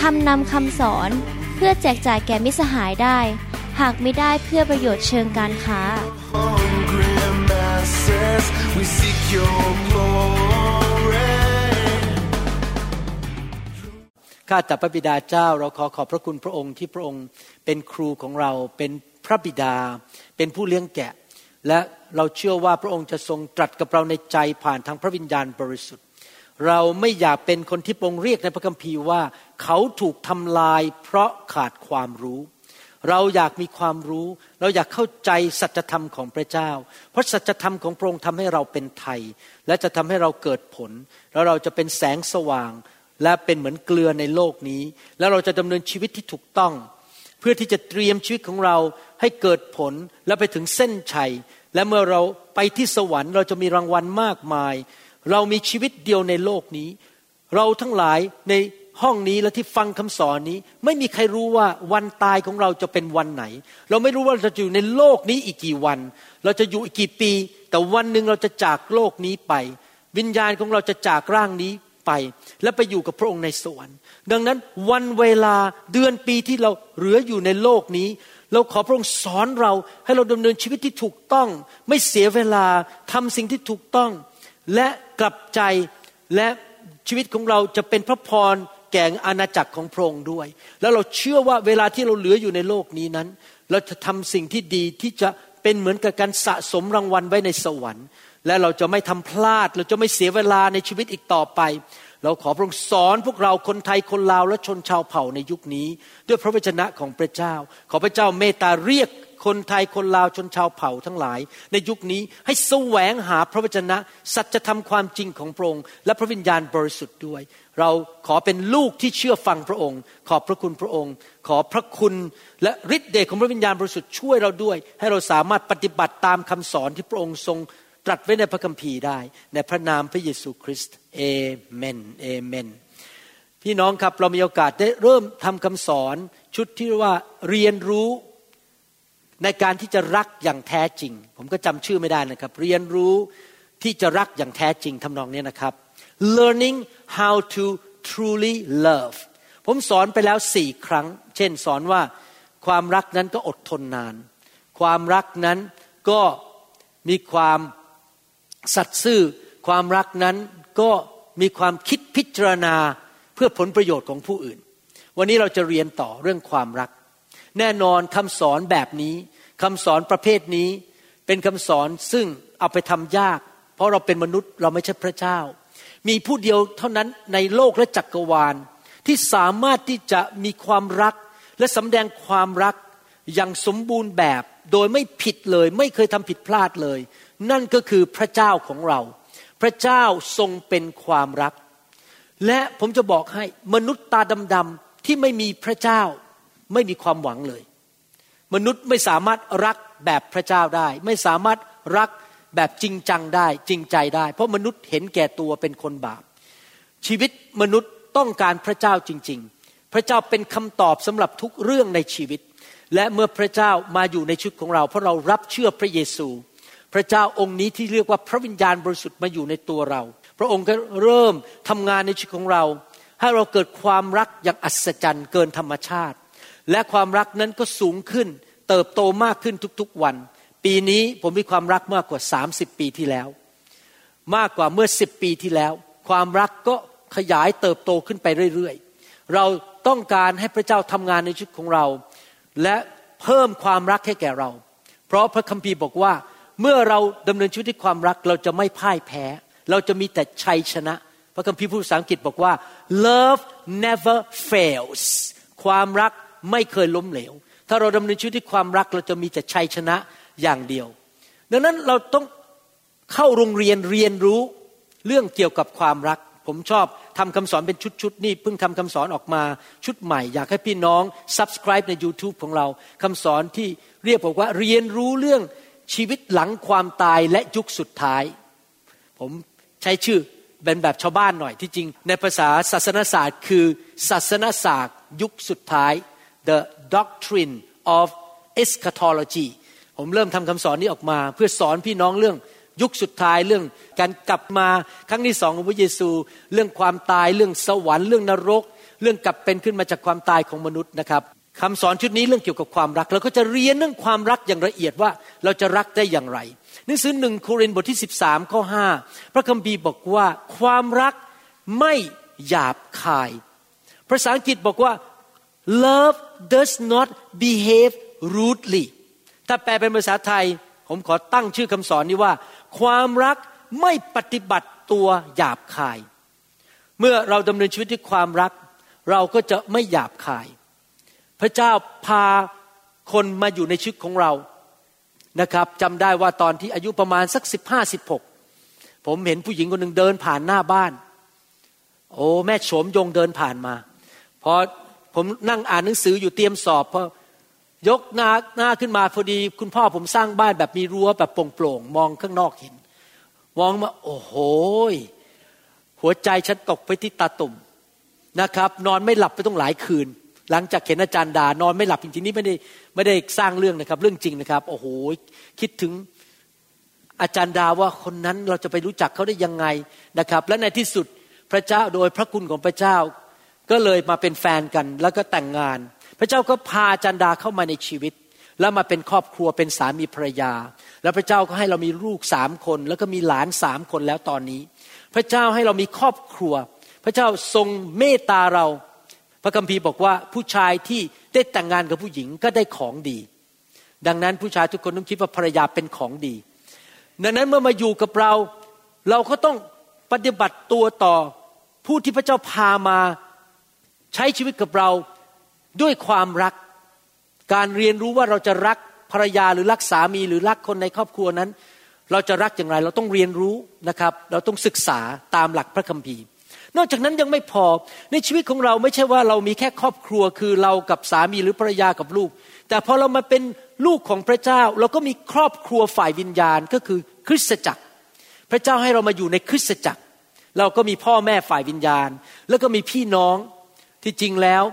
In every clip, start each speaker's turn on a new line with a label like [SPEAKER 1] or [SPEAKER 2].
[SPEAKER 1] ทำนำคำสอนเพื่อแจกจ่ายแก่มิสหายได้ หากไม่ได้เพื่อประโยชน์เชิงการค้า
[SPEAKER 2] hungry masses, we seek your glory.
[SPEAKER 3] ข้าแต่พระบิดาเจ้าเราขอขอบพระคุณพระองค์ที่พระองค์เป็นครูของเราเป็นพระบิดา เป็นผู้เลี้ยงแกะ และเราเชื่อว่าพระองค์จะทรงตรัสกับเราในใจผ่านทางพระวิญญาณบริสุทธิ์ เราไม่อยากเป็นคนที่พรงเรียกในพระคัมภีร์ว่า เขาถูกทำลายเพราะขาดความรู้ เราอยากมีความรู้ เราอยากเข้าใจสัจธรรมของพระเจ้า เพราะสัจธรรมของพระองค์ทำให้เราเป็นไทย และจะทำให้เราเกิดผล แล้วเราจะเป็นแสงสว่าง และเป็นเหมือนเกลือในโลกนี้ แล้วเราจะดำเนินชีวิตที่ถูกต้อง เพื่อที่จะเตรียมชีวิตของเราให้เกิดผลและไปถึงเส้นชัย และเมื่อเราไปที่สวรรค์เราจะมีรางวัลมากมาย เรามีชีวิตเดียวในโลกนี้ เราทั้งหลายในห้องนี้และที่ฟังคำสอนนี้ ไม่มีใครรู้ว่าวันตายของเราจะเป็นวันไหน เราไม่รู้ว่าเราจะอยู่ในโลกนี้อีกกี่วัน เราจะอยู่อีกกี่ปี แต่วันหนึ่งเราจะจากโลกนี้ไป วิญญาณของเราจะจากร่างนี้ไป และไปอยู่กับพระองค์ในสวรรค์ดังนั้นวันเวลาเดือนปีที่เราเหลืออยู่ในโลกนี้ เราขอพระองค์สอนเราให้เราดำเนินชีวิตที่ถูกต้อง ไม่เสียเวลาทำสิ่งที่ถูกต้อง และ กลับใจและชีวิตของเราจะเป็นพระพรแก่อาณาจักรของพระองค์ด้วย แล้วเราเชื่อว่าเวลาที่เราเหลืออยู่ในโลกนี้นั้น เราจะทำสิ่งที่ดีที่จะเป็นเหมือนกับการสะสมรางวัลไว้ในสวรรค์ และเราจะไม่ทำพลาด เราจะไม่เสียเวลาในชีวิตอีกต่อไป เราขอพระองค์สอนพวกเราคนไทยคนลาวและชนชาวเผ่าในยุคนี้ ด้วยพระวจนะของพระเจ้า ขอพระเจ้าเมตตาเรียก คนไทยคนลาวชนชาวเผ่าทั้งหลาย ในยุคนี้ให้แสวงหาพระวจนะ สัจธรรมความจริงของพระองค์ และพระวิญญาณบริสุทธิ์ด้วย เราขอเป็นลูกที่เชื่อฟังพระองค์ ขอบพระคุณพระองค์ ขอพระคุณและฤทธิ์เดชของพระวิญญาณบริสุทธิ์ช่วยเราด้วย ให้เราสามารถปฏิบัติตามคำสอนที่พระองค์ทรงตรัสไว้ในพระคัมภีร์ได้ ในพระนามพระเยซูคริสต์เอเมนเอเมนพี่น้องครับเรามีโอกาสได้เริ่มทำคำสอนชุดที่ว่าเรียนรู้ ในการที่จะรักอย่างแท้จริง ผมก็จำชื่อไม่ได้นะครับ เรียนรู้ที่จะรักอย่างแท้จริงทำนองนี้นะครับ learning how to truly love ผมสอนไปแล้วสี่ครั้ง เช่นสอนว่าความรักนั้นก็อดทนนาน ความรักนั้นก็มีความสัตย์ซื่อ ความรักนั้นก็มีความคิดพิจารณาเพื่อผลประโยชน์ของผู้อื่น วันนี้เราจะเรียนต่อเรื่องความรัก แน่นอนคำสอนแบบนี้ คำสอนประเภทนี้เป็นคำสอนซึ่งเอาไปทำยาก เพราะเราเป็นมนุษย์เราไม่ใช่พระเจ้า มีผู้เดียวเท่านั้นในโลกและจักกรวาล ที่สามารถที่จะมีความรักและสำแดงความรักอย่างสมบูรณ์แบบโดยไม่ผิดเลย ไม่เคยทำผิดพลาดเลย นั่นก็คือพระเจ้าของเรา พระเจ้าทรงเป็นความรัก และผมจะบอกให้มนุษย์ตาดำๆที่ไม่มีพระเจ้าไม่มีความหวังเลย มนุษย์ไม่สามารถรักแบบพระเจ้าได้ ไม่สามารถรักแบบจริงจังได้จริงใจได้ เพราะมนุษย์เห็นแก่ตัวเป็นคนบาป ชีวิตมนุษย์ต้องการพระเจ้าจริง ๆ พระเจ้าเป็นคำตอบสำหรับทุกเรื่องในชีวิต และเมื่อพระเจ้ามาอยู่ในชุดของเรา เพราะเรารับเชื่อพระเยซู พระเจ้าองค์นี้ที่เรียกว่าพระวิญญาณบริสุทธิ์มาอยู่ในตัวเรา พระองค์ก็เริ่มทำงานในชีวิตของเรา ให้เราเกิดความรักอย่างอัศจรรย์เกินธรรมชาติ และความรักนั้นก็สูงขึ้น เติบโตมากขึ้นทุกๆวัน ปีนี้ผมมีความรักมากกว่า 30 ปีที่แล้ว มากกว่าเมื่อ 10 ปีที่แล้ว ความรักก็ขยายเติบโตขึ้นไปเรื่อยๆ เราต้องการให้พระเจ้าทำงานในชีวิตของเรา และเพิ่มความรักให้แก่เรา เพราะพระคัมภีร์บอกว่า เมื่อเราดำเนินชีวิตด้วยความรักเราจะไม่พ่ายแพ้ เราจะมีแต่ชัยชนะ พระคัมภีร์พูดภาษาอังกฤษบอกว่า love never fails ความรัก ไม่เคยล้มเหลว ถ้าเราดำเนินชีวิตด้วยความรักเราจะมีแต่ชัยชนะอย่างเดียว ดังนั้นเราต้องเข้าโรงเรียนเรียนรู้เรื่องเกี่ยวกับความรัก ผมชอบทำคำสอนเป็นชุดๆนี่เพิ่งทำคำสอนออกมาชุดใหม่ อยากให้พี่น้อง subscribe ใน YouTube ของเราคำสอนที่เรียกบอกว่าเรียนรู้เรื่องชีวิตหลังความตายและยุคสุดท้าย ผมใช้ชื่อเป็นแบบชาวบ้านหน่อยที่จริง ในภาษาศาสนศาสตร์คือศาสนศาสตร์ ยุคสุดท้าย the doctrine of eschatology ผมเริ่มทำคำสอนนี้ออกมา เพื่อสอนพี่น้องเรื่องยุคสุดท้ายเรื่องการกลับมาครั้งที่สองของพระเยซู เรื่องความตายเรื่องสวรรค์เรื่องนรก เรื่องกลับเป็นขึ้นมาจากความตายของมนุษย์นะครับคำสอนชุดนี้เรื่องเกี่ยวกับความรักเราก็จะเรียนเรื่องความรักอย่างละเอียดว่าเราจะรักได้อย่างไร หนังสือหนึ่งโครินธ์บทที่ 13ข้อ5พระคัมภีร์บอกว่าความรักไม่หยาบคาย ภาษาอังกฤษบอกว่า love does not behave rudely ถ้าแปลเป็นภาษาไทย ผมขอตั้งชื่อคำสอนนี้ว่า ความรักไม่ปฏิบัติตัวหยาบคาย เมื่อเราดำเนินชีวิตด้วยความรัก เราก็จะไม่หยาบคาย พระเจ้าพาคนมาอยู่ในชีวิตของเรานะครับจำได้ว่าตอนที่อายุประมาณสักสิบห้าสิบหกผมเห็นผู้หญิงคนหนึ่งเดินผ่านหน้าบ้าน โอ้แม่โฉมยงเดินผ่านมาพอ ผมนั่งอ่านหนังสืออยู่เตรียมสอบพอยกหน้าหน้าขึ้นมาพอดี คุณพ่อผมสร้างบ้านแบบมีรั้วแบบโปร่งๆมองข้างนอกเห็น มองมา โอ้โหหัวใจฉันตกไปที่ตาตุ่มนะครับ นอนไม่หลับไปต้องหลายคืน หลังจากเห็นอาจารย์ดานอนไม่หลับจริงๆนี่ไม่ได้ไม่ได้สร้างเรื่องนะครับ เรื่องจริงนะครับ โอ้โหคิดถึงอาจารย์ดาว่าคนนั้นเราจะไปรู้จักเขาได้ยังไงนะครับ และในที่สุดพระเจ้าโดยพระคุณของพระเจ้า ก็เลยมาเป็นแฟนกันแล้วก็แต่งงาน พระเจ้าก็พาจารย์ดาเข้ามาในชีวิต แล้วมาเป็นครอบครัวเป็นสามีภรรยา แล้วพระเจ้าก็ให้เรามีลูกสามคน แล้วก็มีหลานสามคนแล้วตอนนี้ พระเจ้าให้เรามีครอบครัว พระเจ้าทรงเมตตาเรา พระคัมภีร์บอกว่าผู้ชายที่ได้แต่งงานกับผู้หญิงก็ได้ของดี ดังนั้นผู้ชายทุกคนต้องคิดว่าภรรยาเป็นของดี ดังนั้นเมื่อมาอยู่กับเรา เราก็ต้องปฏิบัติตัวต่อผู้ที่พระเจ้าพามา ใช้ชีวิตกับเราด้วยความรัก การเรียนรู้ว่าเราจะรักภรรยาหรือรักสามีหรือรักคนในครอบครัวนั้น เราจะรักอย่างไรเราต้องเรียนรู้นะครับ เราต้องศึกษาตามหลักพระคัมภีร์ นอกจากนั้นยังไม่พอในชีวิตของเราไม่ใช่ว่าเรามีแค่ครอบครัว คือเรากับสามีหรือภรรยากับลูก แต่พอเรามาเป็นลูกของพระเจ้า เราก็มีครอบครัวฝ่ายวิญญาณก็คือคริสตจักร พระเจ้าให้เรามาอยู่ในคริสตจักร เราก็มีพ่อแม่ฝ่ายวิญญาณ แล้วก็มีพี่น้อง ที่จริงแล้ว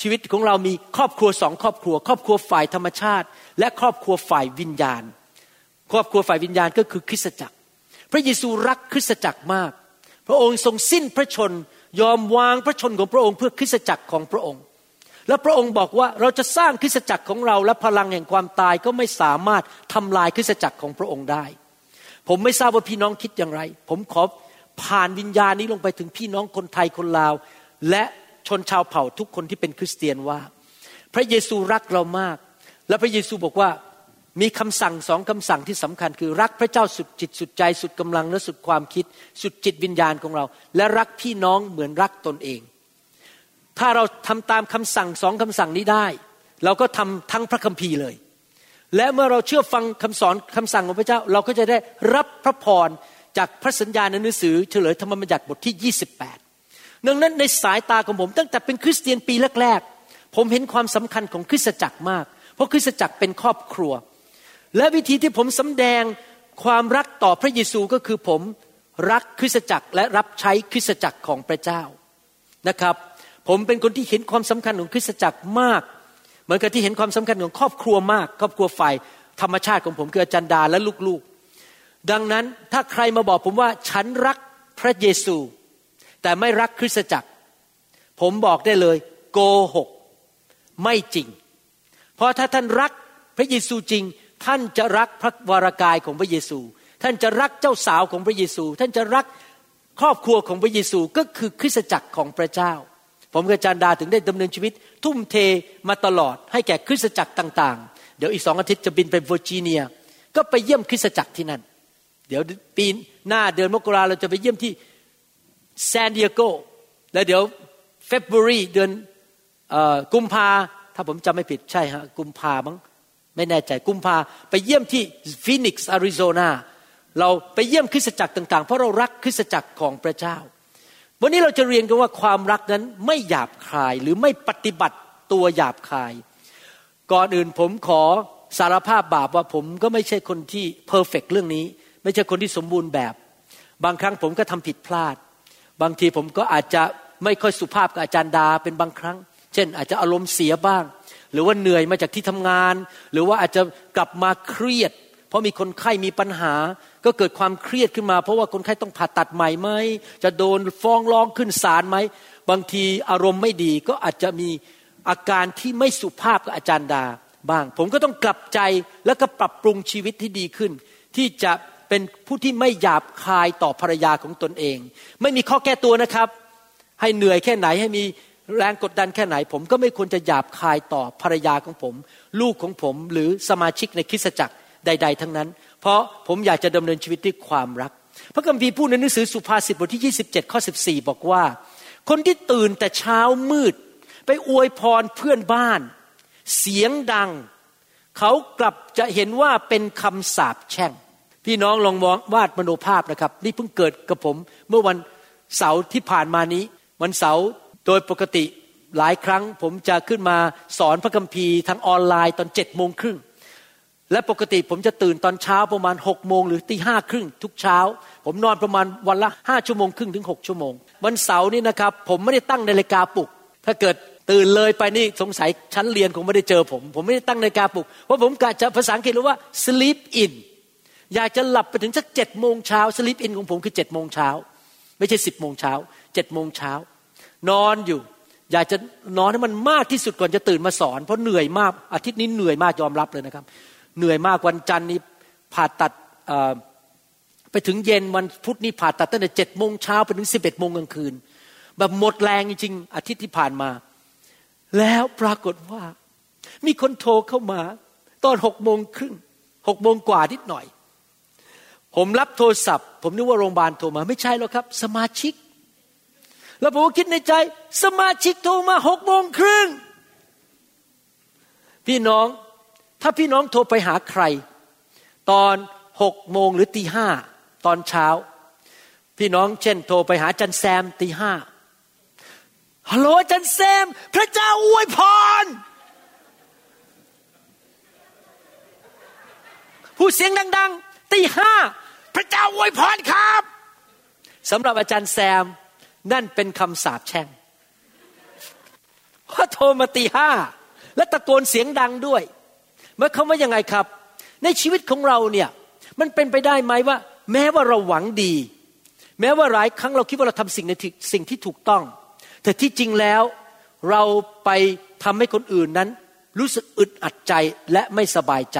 [SPEAKER 3] ชีวิตของเรามีครอบครัวสองครอบครัว ครอบครัวฝ่ายธรรมชาติ และครอบครัวฝ่ายวิญญาณ ครอบครัวฝ่ายวิญญาณก็คือคริสตจักร พระเยซูรักคริสตจักรมาก พระองค์ทรงสิ้นพระชนยอมวางพระชนของพระองค์เพื่อคริสตจักรของพระองค์ และพระองค์บอกว่าเราจะสร้างคริสตจักรของเราและพลังแห่งความตายก็ไม่สามารถทำลายคริสตจักรของพระองค์ได้ ผมไม่ทราบว่าพี่น้องคิดอย่างไร ผมขอผ่านวิญญาณนี้ลงไปถึงพี่น้องคนไทยคนลาว และ ชนชาวเผ่าทุกคนที่เป็นคริสเตียนว่า พระเยซูรักเรามาก และพระเยซูบอกว่ามีคำสั่งสองคำสั่งที่สำคัญคือรักพระเจ้าสุดจิตสุดใจสุดกำลังและสุดความคิด สุดจิตวิญญาณของเรา และรักพี่น้องเหมือนรักตนเอง ถ้าเราทำตามคำสั่งสองคำสั่งนี้ได้ เราก็ทำทั้งพระคัมภีร์เลย และเมื่อเราเชื่อฟังคำสอนคำสั่งของพระเจ้า เราก็จะได้รับพระพรจากพระสัญญาในหนังสือเฉลยธรรมบัญญัติบทที่ 28 ดังนั้นในสายตาของผม ตั้งแต่เป็นคริสเตียนปีแรกๆ ผมเห็นความสำคัญของคริสตจักรมาก เพราะคริสตจักรเป็นครอบครัว และวิธีที่ผมสำแดงความรักต่อพระเยซูก็คือผมรักคริสตจักรและรับใช้คริสตจักรของพระเจ้านะครับ ผมเป็นคนที่เห็นความสำคัญของคริสตจักรมาก เหมือนกับที่เห็นความสำคัญของครอบครัวมาก ครอบครัวฝ่ายธรรมชาติของผมคืออาจารย์ดาและลูกๆ ดังนั้นถ้าใครมาบอกผมว่าฉันรักพระเยซู แต่ไม่รักคริสตจักร ผมบอกได้เลย โกหก ไม่จริง เพราะถ้าท่านรักพระเยซูจริง ท่านจะรักพระวรากายของพระเยซู ท่านจะรักเจ้าสาวของพระเยซู ท่านจะรักครอบครัวของพระเยซูก็คือคริสตจักรของพระเจ้า ผมกับจารย์ดาถึงได้ดำเนินชีวิต ทุ่มเทมาตลอดให้แก่คริสตจักรต่าง ๆ เดี๋ยวอีกสองอาทิตย์จะบินไปเวอร์จิเนีย ก็ไปเยี่ยมคริสตจักรที่นั่น เดี๋ยวปีหน้าเดือนมกราเราจะไปเยี่ยมที่ ซานดิเอโกและเดี๋ยว February เดือนกุมภาถ้าผมจำไม่ผิดใช่ฮะกุมภามั้งไม่แน่ใจกุมภาไปเยี่ยมที่ฟินิกซ์อาริโซนาเราไปเยี่ยมคริสตจักรต่างๆ เพราะเรารักคริสตจักรของพระเจ้า วันนี้เราจะเรียนกันว่าความรักนั้นไม่หยาบคายหรือไม่ปฏิบัติตัวหยาบคาย ก่อนอื่นผมขอสารภาพบาปว่าผมก็ไม่ใช่คนที่เพอร์เฟกเรื่องนี้ ไม่ใช่คนที่สมบูรณ์แบบ บางครั้งผมก็ทำผิดพลาด บางทีผมก็อาจจะไม่ค่อยสุภาพกับอาจารย์ดาเป็นบางครั้ง เช่น อาจจะอารมณ์เสียบ้าง หรือว่าเหนื่อยมาจากที่ทำงาน หรือว่าอาจจะกลับมาเครียด เพราะมีคนไข้มีปัญหา ก็เกิดความเครียดขึ้นมา เพราะว่าคนไข้ต้องผ่าตัดใหม่ไหมจะโดนฟ้องร้องขึ้นศาลไหมบางทีอารมณ์ไม่ดีก็อาจจะมีอาการที่ไม่สุภาพกับอาจารย์ดาบ้าง ผมก็ต้องกลับใจแล้วก็ปรับปรุงชีวิตที่ดีขึ้น ที่จะ เป็นผู้ที่ไม่หยาบคายต่อภรรยาของตนเอง ไม่มีข้อแก้ตัวนะครับ ให้เหนื่อยแค่ไหนให้มีแรงกดดันแค่ไหน ผมก็ไม่ควรจะหยาบคายต่อภรรยาของผม ลูกของผมหรือสมาชิกในคริสตจักรใด ๆ ทั้งนั้น เพราะผมอยากจะดำเนินชีวิตด้วยความรัก พระคัมภีร์พูดในหนังสือสุภาษิตบทที่ 27ข้อ14 บอกว่า คนที่ตื่นแต่เช้ามืด ไปอวยพรเพื่อนบ้าน เสียงดัง เขากลับจะเห็นว่าเป็นคำสาปแช่ง พี่น้องลองมองวาดมโนภาพนะครับ นี่เพิ่งเกิดกับผม เมื่อวันเสาร์ที่ผ่านมานี้ วันเสาร์โดยปกติหลายครั้ง ผมจะขึ้นมาสอนพระคัมภีร์ทางออนไลน์ตอนเจ็ดโมงครึ่งและปกติผมจะตื่นตอนเช้าประมาณหกโมงหรือตีห้าครึ่งทุกเช้า ผมนอนประมาณวันละห้าชั่วโมงครึ่งถึงหกชั่วโมง วันเสาร์นี่นะครับ ผมไม่ได้ตั้งนาฬิกาปลุก ถ้าเกิดตื่นเลยไปนี่สงสัยชั้นเรียนคงไม่ได้เจอผม ผมไม่ได้ตั้งนาฬิกาปลุกเพราะผมกะจะภาษาอังกฤษรียกว่า sleep in อยากจะหลับไปถึงสักเจ็ดโมงเช้า sleep in ของผมคือเจ็ดโมงเช้าไม่ใช่สิบโมงเช้าเจ็ดโมงเช้านอนอยู่ อยากจะนอนให้มันมากที่สุดก่อนจะตื่นมาสอน เพราะเหนื่อยมากอาทิตย์นี้เหนื่อยมากยอมรับเลยนะครับ เหนื่อยมากวันจันทร์นี้ผ่าตัดไปถึงเย็นวันพุธนี้ผ่าตัดตั้งแต่เจ็ดโมงเช้าไปถึงสิบเอ็ดโมงกลางคืน แบบหมดแรงจริงๆอาทิตย์ที่ผ่านมา แล้วปรากฏว่า มีคนโทรเข้ามา ตอนหกโมงครึ่งหกโมงกว่านิดหน่อย ผมรับโทรศัพท์ ผมนึกว่าโรงพยาบาลโทรมาไม่ใช่หรอกครับ สมาชิก แล้วผมก็คิดในใจ สมาชิกโทรมาหกโมงครึ่งพี่น้องถ้าพี่น้องโทรไปหาใคร ตอนหกโมงหรือตีห้าตอนเช้า พี่น้องเช่น โทรไปหาจันแซมตีห้าฮัลโหลจันแซม พระเจ้าอวยพรพูดเสียงดัง ๆตีห้า พระเจ้าอวยพรครับสำหรับอาจารย์แซมนั่นเป็นคำสาปแช่งเพราะโทรมาตีห้าและตะโกนเสียงดังด้วยหมายความว่ายังไงครับ ในชีวิตของเราเนี่ยมันเป็นไปได้ไหมว่า แม้ว่าเราหวังดี แม้ว่าหลายครั้งเราคิดว่าเราทำสิ่งในสิ่งที่ถูกต้อง แต่ที่จริงแล้วเราไปทำให้คนอื่นนั้น รู้สึกอึดอัดใจและไม่สบายใจ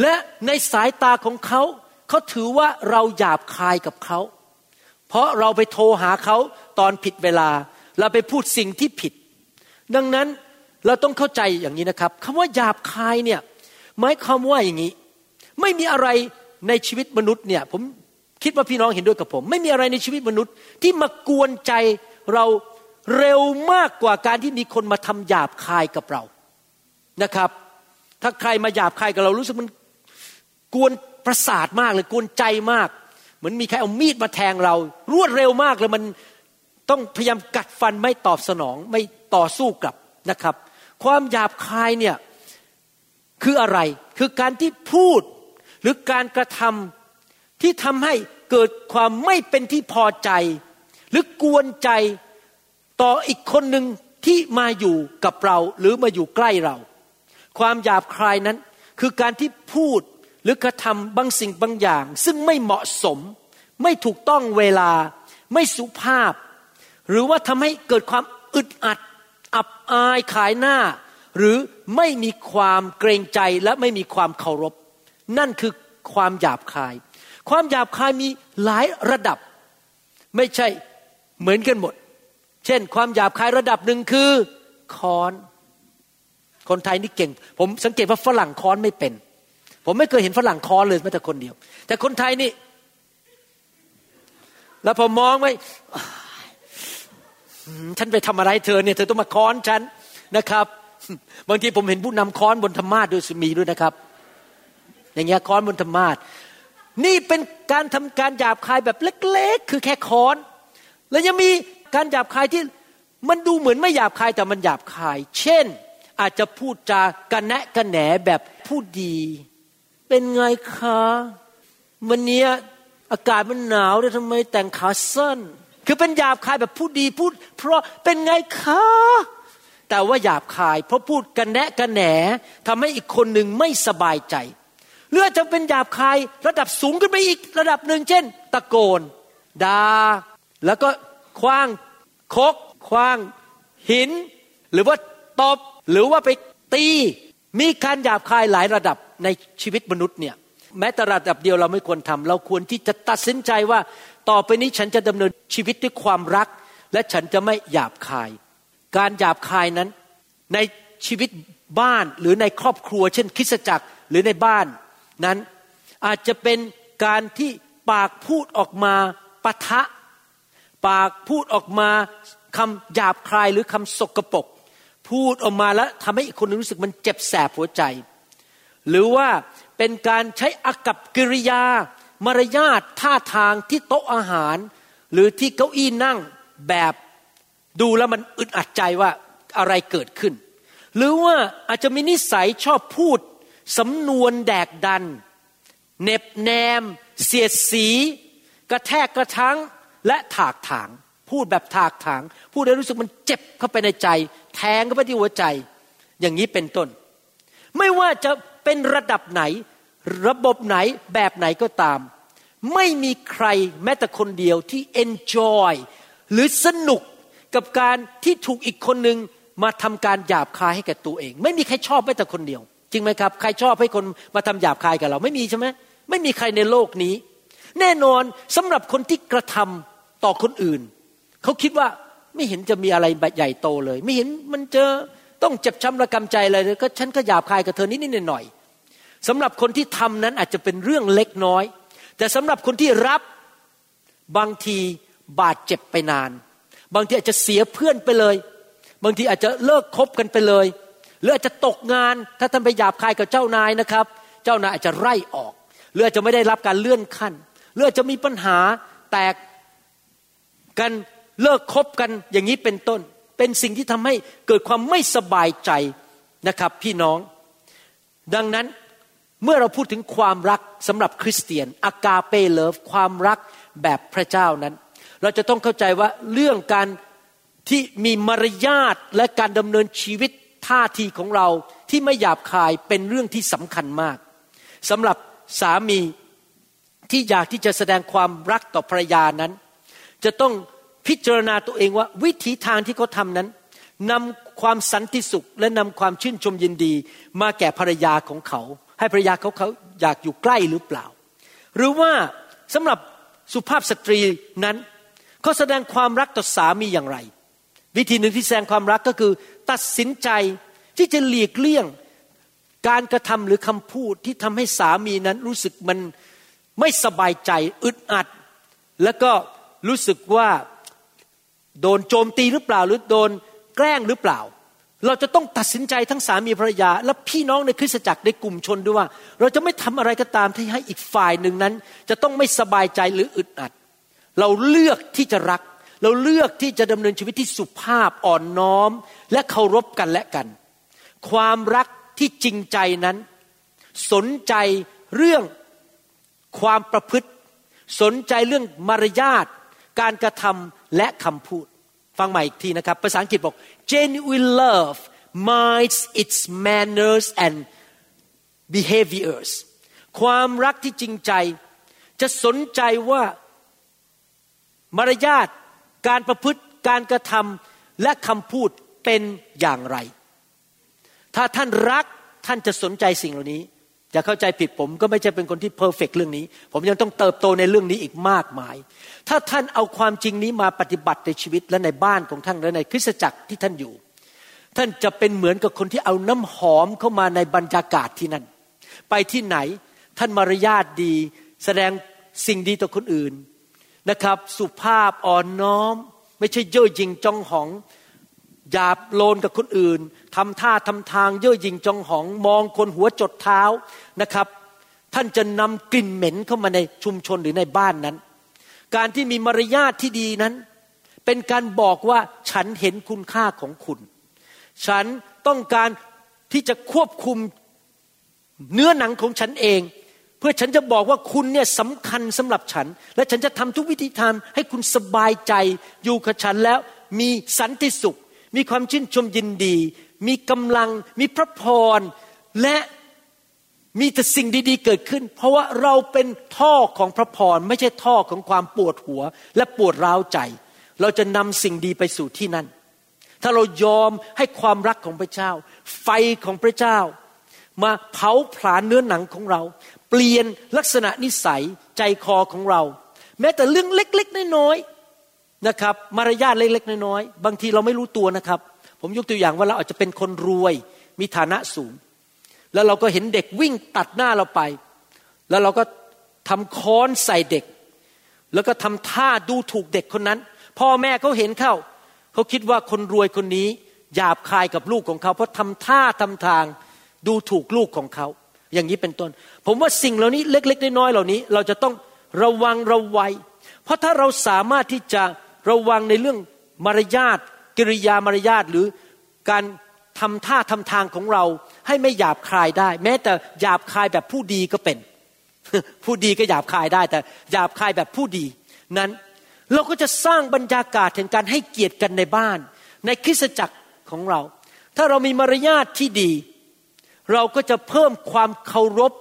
[SPEAKER 3] และในสายตาของเขา เขาถือว่าเราหยาบคายกับเขา เพราะเราไปโทรหาเขาตอนผิดเวลา เราไปพูดสิ่งที่ผิด ดังนั้นเราต้องเข้าใจอย่างนี้นะครับคำว่าหยาบคายเนี่ยหมายความว่าอย่างนี้ ไม่มีอะไรในชีวิตมนุษย์เนี่ยผมคิดว่าพี่น้องเห็นด้วยกับผม ไม่มีอะไรในชีวิตมนุษย์ ที่มากวนใจเราเร็วมากกว่าการที่มีคนมาทำหยาบคายกับเรานะครับ ถ้าใครมาหยาบคายกับเรารู้สึกมันกวน ประสาทมากเลยกวนใจมากเหมือนมีใครเอามีดมาแทงเรา รวดเร็วมากเลยมันต้องพยายามกัดฟันไม่ตอบสนองไม่ต่อสู้กลับนะครับ ความหยาบคายเนี่ยคืออะไร คือการที่พูดหรือการกระทำที่ทำให้เกิดความไม่เป็นที่พอใจ หรือกวนใจต่ออีกคนหนึ่งที่มาอยู่กับเราหรือมาอยู่ใกล้เรา ความหยาบคายนั้นคือการที่พูด หรือกระทำบางสิ่งบางอย่าง ซึ่งไม่เหมาะสม ไม่ถูกต้องเวลา ไม่สุภาพ หรือว่าทำให้เกิดความอึดอัด อับอายขายหน้า หรือไม่มีความเกรงใจและไม่มีความเคารพ นั่นคือความหยาบคาย ความหยาบคายมีหลายระดับ ไม่ใช่เหมือนกันหมด เช่น ความหยาบคายระดับหนึ่งคือค้อน คนไทยนี่เก่ง ผมสังเกตว่าฝรั่งค้อนไม่เป็น ผมไม่เคยเห็นฝรั่งค้อนเลยแม้แต่คนเดียว แต่คนไทยนี่ แล้วพอมองไว้ฉันไปทำอะไรเธอเนี่ยเธอต้องมาค้อนฉันนะครับ บางทีผมเห็นผู้นำค้อนบนธรรมาทด้วยมีด้วยนะครับ อย่างเงี้ยค้อนบนธรรมาทนี่เป็นการทำการหยาบคายแบบเล็ก ๆ คือแค่ค้อน แล้วยังมีการหยาบคายที่มันดูเหมือนไม่หยาบคายแต่มันหยาบคาย เช่น อาจจะพูดจากระแนะกระแหนแบบพูดดี เป็นไงคะ วันเนี้ยอากาศมันหนาวแล้วทำไมแต่งขาสั้น คือเป็นหยาบคายแบบพูดดีพูด เพราะเป็นไงคะ แต่ว่าหยาบคาย เพราะพูดกันแนะกันแหนทำให้อีกคนหนึ่งไม่สบายใจหรืออาจจะเป็นหยาบคายระดับสูงขึ้นไปอีกระดับหนึ่งเช่น ตะโกนดา่าแล้วก็คว้างคกคว้างหิน หรือว่าตบหรือว่าไปตี มีการหยาบคายหลายระดับในชีวิตมนุษย์เนี่ยแม้แต่ระดับเดียวเราไม่ควรทำเราควรที่จะตัดสินใจว่าต่อไปนี้ฉันจะดำเนินชีวิตด้วยความรัก และฉันจะไม่หยาบคาย การหยาบคายนั้นในชีวิตบ้านหรือในครอบครัว เช่น คริสจักรหรือในบ้านนั้นอาจจะเป็นการที่ปากพูดออกมาปะทะ ปากพูดออกมาคำหยาบคายหรือคำสกปรก พูดออกมาแล้วทำให้อีกคนนึงรู้สึกมันเจ็บแสบหัวใจ หรือว่าเป็นการใช้อากับกิริยามารยาทท่าทางที่โต๊ะอาหาร หรือที่เก้าอี้นั่งแบบดูแล้วมันอึดอัดใจว่าอะไรเกิดขึ้น หรือว่าอาจจะมีนิสัยชอบพูดสำนวนแดกดัน เน็บแนม เสียดสี กระแทกกระทังและถากถาง พูดแบบถากถาง พูดได้วรู้สึกมันเจ็บเข้าไปในใจ แทงเข้าไปที่หัวใจ อย่างนี้เป็นต้น ไม่ว่าจะเป็นระดับไหน ระบบไหนแบบไหนก็ตาม ไม่มีใครแม้แต่คนเดียวที่ enjoy หรือสนุกกับการที่ถูกอีกคนหนึ่งมาทำการหยาบคายให้กับตัวเอง ไม่มีใครชอบแม้แต่คนเดียว จริงไหมครับ ใครชอบให้คนมาทำหยาบคายกับเราไม่มีใช่ไหมไม่มีใครในโลกนี้ แน่นอนสำหรับคนที่กระทำต่อคนอื่น เขาคิดว่าไม่เห็นจะมีอะไรใหญ่โตเลย ไม่เห็นมันจะต้องเจ็บช้ำระกำใจอะไรเลยก็ฉันก็หยาบคายกับเธอนิดนิดหน่อยสำหรับคนที่ทำนั้นอาจจะเป็นเรื่องเล็กน้อย แต่สำหรับคนที่รับบางทีบาดเจ็บไปนาน บางทีอาจจะเสียเพื่อนไปเลย บางทีอาจจะเลิกคบกันไปเลย หรืออาจจะตกงานถ้าท่านไปหยาบคายกับเจ้านายนะครับ เจ้านายอาจจะไล่ออก หรืออาจจะไม่ได้รับการเลื่อนขั้น หรืออาจจะมีปัญหาแตกกัน เลิกคบกันอย่างนี้เป็นต้น เป็นสิ่งที่ทำให้เกิดความไม่สบายใจนะครับพี่น้อง ดังนั้นเมื่อเราพูดถึงความรักสำหรับคริสเตียน อากาเปเลิฟความรักแบบพระเจ้านั้น เราจะต้องเข้าใจว่าเรื่องการที่มีมารยาทและการดำเนินชีวิตท่าทีของเราที่ไม่หยาบคายเป็นเรื่องที่สำคัญมากสำหรับสามีที่อยากที่จะแสดงความรักต่อภรรยานั้น จะต้อง พิจารณาตัวเองว่าวิธีทางที่เขาทำนั้นนำความสันติสุขและนำความชื่นชมยินดี มาแก่ภรรยาของเขา ให้ภรรยาเขาเขาอยากอยู่ใกล้หรือเปล่า หรือว่าสำหรับสุภาพสตรีนั้นเขาแสดงความรักต่อสามีอย่างไร วิธีหนึ่งที่แสดงความรักก็คือ ตัดสินใจที่จะหลีกเลี่ยงการกระทำหรือคำพูดที่ทำให้สามีนั้นรู้สึกมันไม่สบายใจอึดอัด แล้วก็รู้สึกว่า โดนโจมตีหรือเปล่าหรือโดนแกล้งหรือเปล่า เราจะต้องตัดสินใจทั้งสามีภรรยา และพี่น้องในคริสตจักรในกลุ่มชนด้วยว่า เราจะไม่ทำอะไรก็ตามที่ให้อีกฝ่ายหนึ่งนั้น จะต้องไม่สบายใจหรืออึดอัด เราเลือกที่จะรัก เราเลือกที่จะดำเนินชีวิตที่สุภาพอ่อนน้อม และเคารพกันและกัน ความรักที่จริงใจนั้น สนใจเรื่องความประพฤติ สนใจเรื่องมารยาท การกระทำและคำพูด ฟังใหม่อีกทีนะครับ ภาษาอังกฤษบอก genuine love minds its manners and behaviors ความรักที่จริงใจ จะสนใจว่ามารยาทการประพฤติการกระทำและคำพูดเป็นอย่างไร ถ้าท่านรักท่านจะสนใจสิ่งเหล่านี้ อย่าเข้าใจผิดผมก็ไม่ใช่เป็นคนที่เพอร์เฟกเรื่องนี้ ผมยังต้องเติบโตในเรื่องนี้อีกมากมาย ถ้าท่านเอาความจริงนี้มาปฏิบัติในชีวิตและในบ้านของท่านและในคริสตจักรที่ท่านอยู่ ท่านจะเป็นเหมือนกับคนที่เอาน้ำหอมเข้ามาในบรรยากาศที่นั่น ไปที่ไหนท่านมารยาทดี แสดงสิ่งดีต่อคนอื่นนะครับ สุภาพอ่อนน้อม ไม่ใช่เย่อหยิ่งจองหอง หยาบโลนกับคนอื่นทำท่าทำทางเย่อหยิ่งจองหองมองคนหัวจดเท้านะครับ ท่านจะนำกลิ่นเหม็นเข้ามาในชุมชนหรือในบ้านนั้น การที่มีมารยาทที่ดีนั้น เป็นการบอกว่าฉันเห็นคุณค่าของคุณ ฉันต้องการที่จะควบคุมเนื้อหนังของฉันเอง เพื่อฉันจะบอกว่าคุณเนี่ยสำคัญสำหรับฉัน และฉันจะทำทุกวิธีทางให้คุณสบายใจอยู่กับฉันแล้วมีสันติสุข มีความชื่นชมยินดี มีกำลัง มีพระพร และมีแต่สิ่งดีๆเกิดขึ้น เพราะว่าเราเป็นท่อของพระพร ไม่ใช่ท่อของความปวดหัว และปวดร้าวใจ เราจะนำสิ่งดีไปสู่ที่นั่น ถ้าเรายอมให้ความรักของพระเจ้า ไฟของพระเจ้า มาเผาผลาญเนื้อหนังของเรา เปลี่ยนลักษณะนิสัยใจคอของเรา แม้แต่เรื่องเล็ก ๆ น้อยๆ นะครับมารยาทเล็กๆน้อยๆบางทีเราไม่รู้ตัวนะครับ ผมยกตัวอย่างว่าเราอาจจะเป็นคนรวยมีฐานะสูง แล้วเราก็เห็นเด็กวิ่งตัดหน้าเราไป แล้วเราก็ทำค้อนใส่เด็ก แล้วก็ทำท่าดูถูกเด็กคนนั้น พ่อแม่เขาเห็นเข้าเขาคิดว่าคนรวยคนนี้หยาบคายกับลูกของเขา เพราะทำท่าทำทางดูถูกลูกของเขา อย่างนี้เป็นต้น ผมว่าสิ่งเหล่านี้เล็ก ๆ น้อยๆเหล่านี้ เราจะต้องระวังระวัย เพราะถ้าเราสามารถที่จะ ระวังในเรื่องมารยาทกิริยามารยาทหรือการทำท่าทำทางของเราให้ไม่หยาบคายได้ แม้แต่หยาบคายแบบผู้ดีก็เป็น ผู้ดีก็หยาบคายได้ แต่หยาบคายแบบผู้ดีนั้นเราก็จะสร้างบรรยากาศแห่งการให้เกียรติกันในบ้าน ในคริสตจักรของเรา ถ้าเรามีมารยาทที่ดี เราก็จะเพิ่มความเคารพ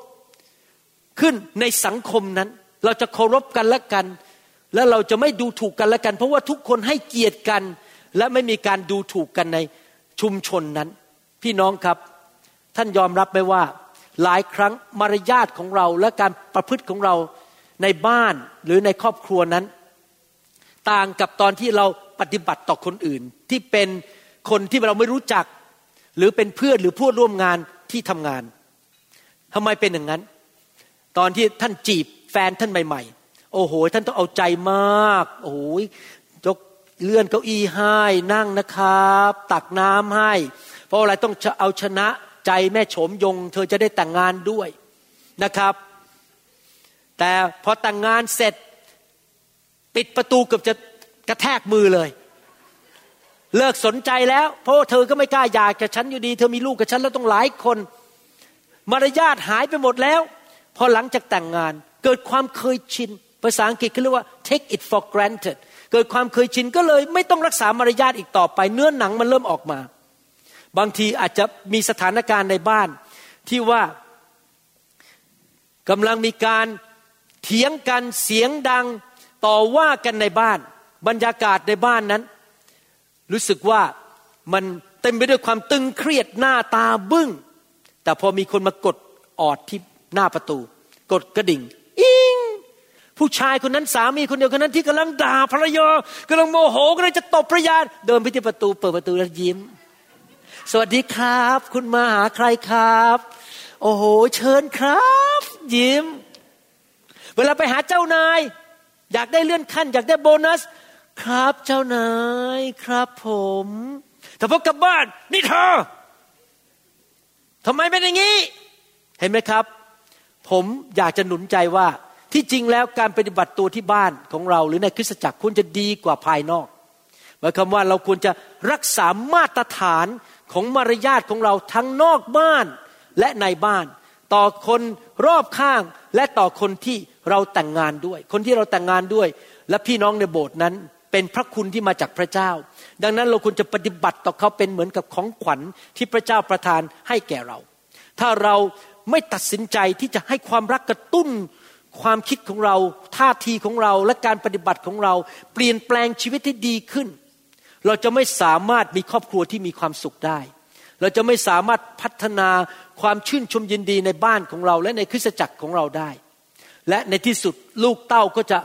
[SPEAKER 3] ขึ้นในสังคมนั้น เราจะเคารพกันและกัน และเราจะไม่ดูถูกกันและกัน เพราะว่าทุกคนให้เกียรติกัน และไม่มีการดูถูกกันในชุมชนนั้น พี่น้องครับ ท่านยอมรับไหมว่า หลายครั้งมารยาทของเราและการประพฤติของเราในบ้านหรือในครอบครัวนั้น ต่างกับตอนที่เราปฏิบัติต่อคนอื่น ที่เป็นคนที่เราไม่รู้จัก หรือเป็นเพื่อนหรือผู้ร่วมงานที่ทำงานทำไมเป็นอย่างนั้น ตอนที่ท่านจีบแฟนท่านใหม่ๆ โอ้โห ท่านต้องเอาใจมาก โอ้โหยกเลื่อนเก้าอี้ให้นั่งนะครับ ตักน้ำให้ เพราะอะไรต้องเอาชนะใจแม่โฉมยง เธอจะได้แต่งงานด้วยนะครับ แต่พอแต่งงานเสร็จ ปิดประตูเกือบจะกระแทกมือเลย เลิกสนใจแล้ว เพราะเธอก็ไม่กล้าอยากกับฉันอยู่ดี เธอมีลูกกับฉันแล้วต้องหลายคน มารยาทหายไปหมดแล้ว พอหลังจากแต่งงานเกิดความเคยชิน ภาษาอังกฤษเขาเรียกว่า take it for granted เกิดความเคยชินก็เลยไม่ต้องรักษามารยาทอีกต่อไป เนื้อหนังมันเริ่มออกมา บางทีอาจจะมีสถานการณ์ในบ้านที่ว่ากำลังมีการเถียงกันเสียงดังต่อว่ากันในบ้าน บรรยากาศในบ้านนั้น รู้สึกว่ามันเต็มไปด้วยความตึงเครียดหน้าตาบึ้ง แต่พอมีคนมากดออดที่หน้าประตู กดกระดิ่งอิง ผู้ชายคนนั้นสามีคนเดียวคนนั้นที่กำลังด่าภรรยากำลังโมโหกำลังจะตบภรรยาเดินไปที่ประตูเปิดประตูแล้วยิ้ม สวัสดีครับ คุณมาหาใครครับ โอ้โห เชิญครับ ยิ้ม เวลาไปหาเจ้านาย อยากได้เลื่อนขั้น อยากได้โบนัส ครับเจ้านายครับผม แต่พอกลับบ้านนี่เธอทำไมเป็นอย่างนี้ เห็นไหมครับ ผมอยากจะหนุนใจว่า ที่จริงแล้วการปฏิบัติตัวที่บ้านของเรา หรือในคริสตจักรควรจะดีกว่าภายนอกหมายความว่าเราควรจะรักษามาตรฐานของมารยาทของเราทั้งนอกบ้านและในบ้าน ต่อคนรอบข้างและต่อคนที่เราแต่งงานด้วย คนที่เราแต่งงานด้วย และพี่น้องในโบสถ์นั้น เป็นพระคุณที่มาจากพระเจ้า ดังนั้นเราควรจะปฏิบัติต่อเขาเป็นเหมือนกับของขวัญที่พระเจ้าประทานให้แก่เรา ถ้าเราไม่ตัดสินใจที่จะให้ความรักกระตุ้น ความคิดของเราท่าทีของเราและการปฏิบัติของเรา เปลี่ยนแปลงชีวิตที่ดีขึ้น เราจะไม่สามารถมีครอบครัวที่มีความสุขได้ เราจะไม่สามารถพัฒนาความชื่นชมยินดีในบ้านของเรา และในคริสตจักรของเราได้ และในที่สุดลูกเต้าก็จะ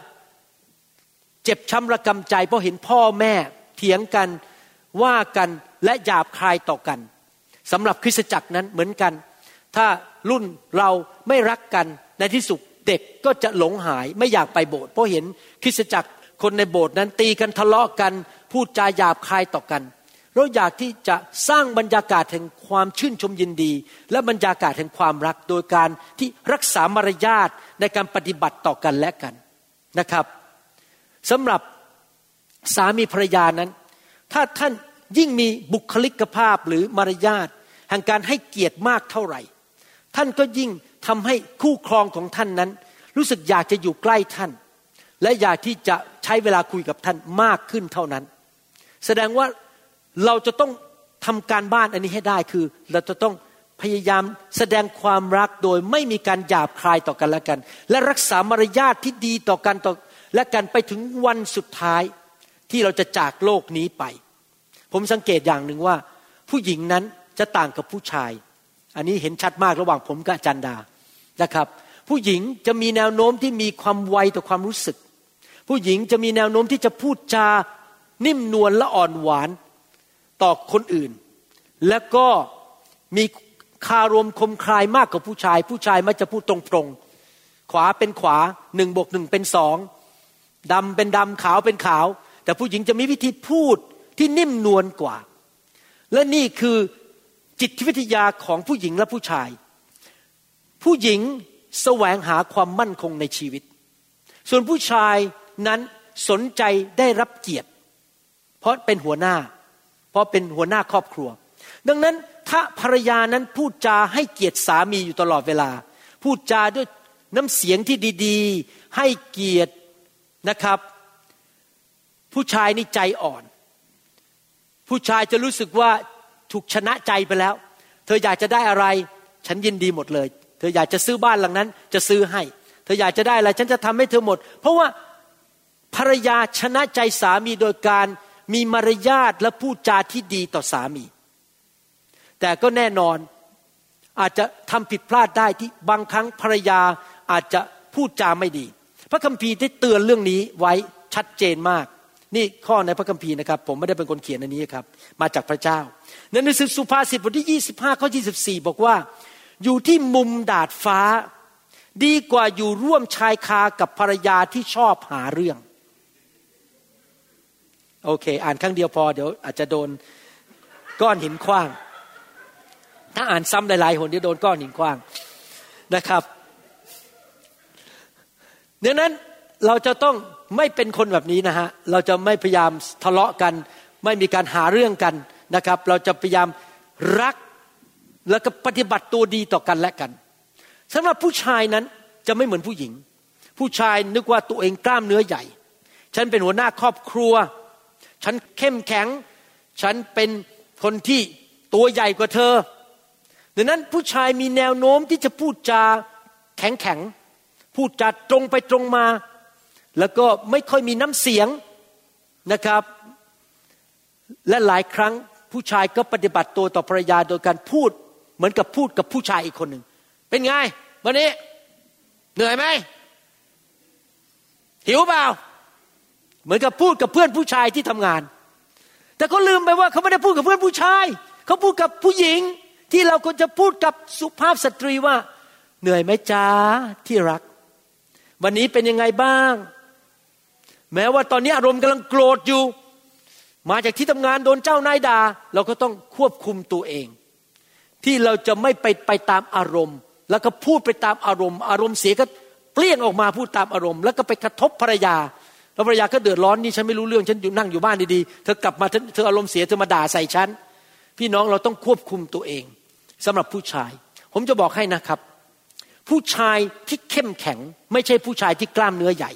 [SPEAKER 3] เจ็บช้ำระกำใจ เพราะเห็นพ่อแม่เถียงกันว่ากันและหยาบคายต่อกันสำหรับคริสตจักรนั้นเหมือนกัน ถ้ารุ่นเราไม่รักกันในที่สุด เด็กก็จะหลงหายไม่อยากไปโบสถ์เพราะเห็นคริสตจักรคนในโบสถ์นั้นตีกันทะเลาะกัน พูดจาหยาบคายต่อกัน เราอยากที่จะสร้างบรรยากาศแห่งความชื่นชมยินดี และบรรยากาศแห่งความรักโดยการที่รักษามารยาทในการปฏิบัติต่อกันและกันนะครับสำหรับสามีภรรยานั้น ถ้าท่านยิ่งมีบุคลิกภาพหรือมารยาทแห่งการให้เกียรติมากเท่าไหร่ ท่านก็ยิ่ง ทำให้คู่ครองของท่านนั้น รู้สึกอยากจะอยู่ใกล้ท่าน และอยากที่จะใช้เวลาคุยกับท่านมากขึ้นเท่านั้น แสดงว่าเราจะต้องทำการบ้านอันนี้ให้ได้คือ เราจะต้องพยายามแสดงความรักโดยไม่มีการหยาบคายต่อกันและกัน และรักษามารยาทที่ดีต่อกันต่อและกันไปถึงวันสุดท้ายที่เราจะจากโลกนี้ไป ผมสังเกตอย่างหนึ่งว่า ผู้หญิงนั้นจะต่างกับผู้ชาย อันนี้เห็นชัดมากระหว่างผมกับจันดานะครับ ผู้หญิงจะมีแนวโน้มที่มีความไวต่อความรู้สึก ผู้หญิงจะมีแนวโน้มที่จะพูดจานิ่มนวลและอ่อนหวานต่อคนอื่น และก็มีคารมคมคลายมากกว่าผู้ชาย ผู้ชายมักจะพูดตรงๆ ขวาเป็นขวาหนึ่งบวกหนึ่งเป็นสองดำเป็นดำขาวเป็นขาว แต่ผู้หญิงจะมีวิธีพูดที่นิ่มนวลกว่า และนี่คือ จิตวิทยาของผู้หญิงและผู้ชาย ผู้หญิงแสวงหาความมั่นคงในชีวิต ส่วนผู้ชายนั้นสนใจได้รับเกียรติ เพราะเป็นหัวหน้า เพราะเป็นหัวหน้าครอบครัว ดังนั้นถ้าภรรยานั้นพูดจาให้เกียรติสามีอยู่ตลอดเวลา พูดจาด้วยน้ำเสียงที่ดีๆ ให้เกียรตินะครับ ผู้ชายนี่ใจอ่อน ผู้ชายจะรู้สึกว่า ถูกชนะใจไปแล้ว เธออยากจะได้อะไร ฉันยินดีหมดเลย เธออยากจะซื้อบ้านหลังนั้น จะซื้อให้ เธออยากจะได้อะไรฉันจะทำให้เธอหมด เพราะว่าภรรยาชนะใจสามีโดยการมีมารยาทและพูดจาที่ดีต่อสามี แต่ก็แน่นอนอาจจะทำผิดพลาดได้ที่บางครั้งภรรยาอาจจะพูดจาไม่ดี พระคัมภีร์ได้เตือนเรื่องนี้ไว้ชัดเจนมาก นี่ข้อในพระคัมภีร์นะครับ ผมไม่ได้เป็นคนเขียนอันนี้ครับ มาจากพระเจ้า ในหนังสือสุภาษิตบทที่ 25ข้อ24 บอกว่า อยู่ที่มุมดาดฟ้า ดีกว่าอยู่ร่วมชายคากับภรรยาที่ชอบหาเรื่อง โอเค อ่านครั้งเดียวพอเดี๋ยวอาจจะโดนก้อนหินคว้าง ถ้าอ่านซ้ำหลายๆหนเดี๋ยวโดนก้อนหินคว้างนะครับดังนั้นเราจะต้องไม่เป็นคนแบบนี้นะฮะ เราจะไม่พยายามทะเลาะกัน ไม่มีการหาเรื่องกัน นะครับ เราจะพยายามรักแล้วก็ปฏิบัติตัวดีต่อกันและกันสำหรับผู้ชายนั้นจะไม่เหมือนผู้หญิง ผู้ชายนึกว่าตัวเองกล้ามเนื้อใหญ่ ฉันเป็นหัวหน้าครอบครัว ฉันเข้มแข็ง ฉันเป็นคนที่ตัวใหญ่กว่าเธอดังนั้นผู้ชายมีแนวโน้มที่จะพูดจาแข็งแข็งพูดจาตรงไปตรงมา แล้วก็ไม่ค่อยมีน้ำเสียงนะครับ และหลายครั้ง ผู้ชายก็ปฏิบัติตัวต่อภรรยาโดยการพูดเหมือนกับพูดกับผู้ชายอีกคนหนึ่ง เป็นไง วันนี้ เหนื่อยไหม หิวเปล่า เหมือนกับพูดกับเพื่อนผู้ชายที่ทำงาน แต่เขาลืมไปว่าเขาไม่ได้พูดกับเพื่อนผู้ชาย เขาพูดกับผู้หญิง ที่เราควรจะพูดกับสุภาพสตรีว่า เหนื่อยไหมจ้าที่รัก วันนี้เป็นยังไงบ้าง แม้ว่าตอนนี้อารมณ์กำลังโกรธอยู่ มาจากที่ทำงานโดนเจ้านายด่าเราก็ต้องควบคุมตัวเอง ที่เราจะไม่ไปไปตามอารมณ์ แล้วก็พูดไปตามอารมณ์ อารมณ์เสียก็เปลี่ยนออกมาพูดตามอารมณ์ แล้วก็ไปกระทบภรรยาแล้วภรรยาก็เดือดร้อนนี่ฉันไม่รู้เรื่องฉันอยู่นั่งอยู่บ้านดีๆเธอกลับมาเธออารมณ์เสียเธอมาด่าใส่ฉันพี่น้องเราต้องควบคุมตัวเองสำหรับผู้ชาย ผมจะบอกให้นะครับ ผู้ชายที่เข้มแข็ง ไม่ใช่ผู้ชายที่กล้ามเนื้อใหญ่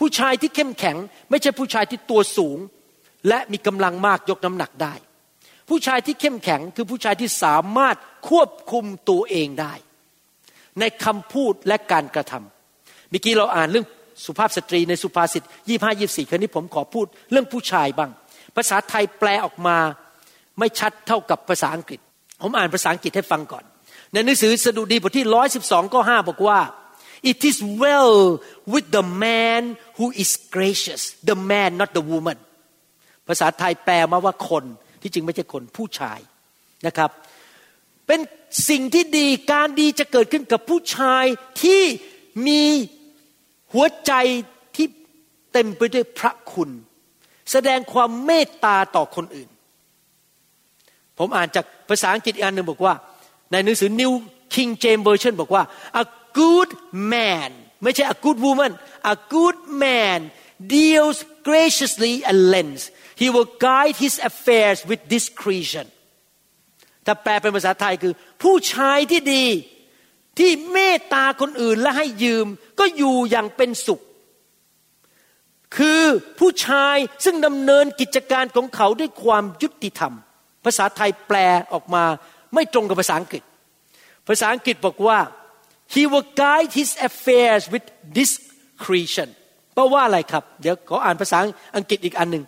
[SPEAKER 3] ผู้ชายที่เข้มแข็ง ไม่ใช่ผู้ชายที่ตัวสูง และมีกำลังมากยกน้ำหนักได้ ผู้ชายที่เข้มแข็งคือผู้ชายที่สามารถควบคุมตัวเองได้ ในคำพูดและการกระทำเมื่อกี้เราอ่านเรื่องสุภาพสตรีในสุภาษิตยี่ห้ายี่สี่ครั้นี้ผมขอพูดเรื่องผู้ชายบ้าง ภาษาไทยแปลออกมาไม่ชัดเท่ากับภาษาอังกฤษ ผมอ่านภาษาอังกฤษให้ฟังก่อน ในหนังสือสดุดีบทที่ร้อยสิบสองก็ห้าบอกว่า it is well with the man who is gracious the man not the woman ภาษาไทยแปลมาว่าคนที่จริงไม่ใช่คนผู้ชายนะครับ เป็นสิ่งที่ดีการดีจะเกิดขึ้นกับผู้ชายที่มีหัวใจที่เต็มไปด้วยพระคุณ แสดงความเมตตาต่อคนอื่น ผมอ่านจากภาษาอังกฤษอีกอันหนึ่งบอกว่า ในหนังสือ New King James Version บอกว่า a good man ไม่ใช่ a good woman a good man deals graciously and lends he will guide his affairs with discretion ถ้าแปลเป็นภาษาไทยคือ ผู้ชายที่ดี ที่เมตตาคนอื่นและให้ยืมก็อยู่อย่างเป็นสุข คือผู้ชายซึ่งดำเนินกิจการของเขาด้วยความยุติธรรม ภาษาไทยแปลออกมาไม่ตรงกับภาษาอังกฤษ ภาษาอังกฤษบอกว่า he will guide his affairs with discretion แปลว่าอะไรครับ เดี๋ยวขออ่านภาษาอังกฤษอีกอันหนึ่ง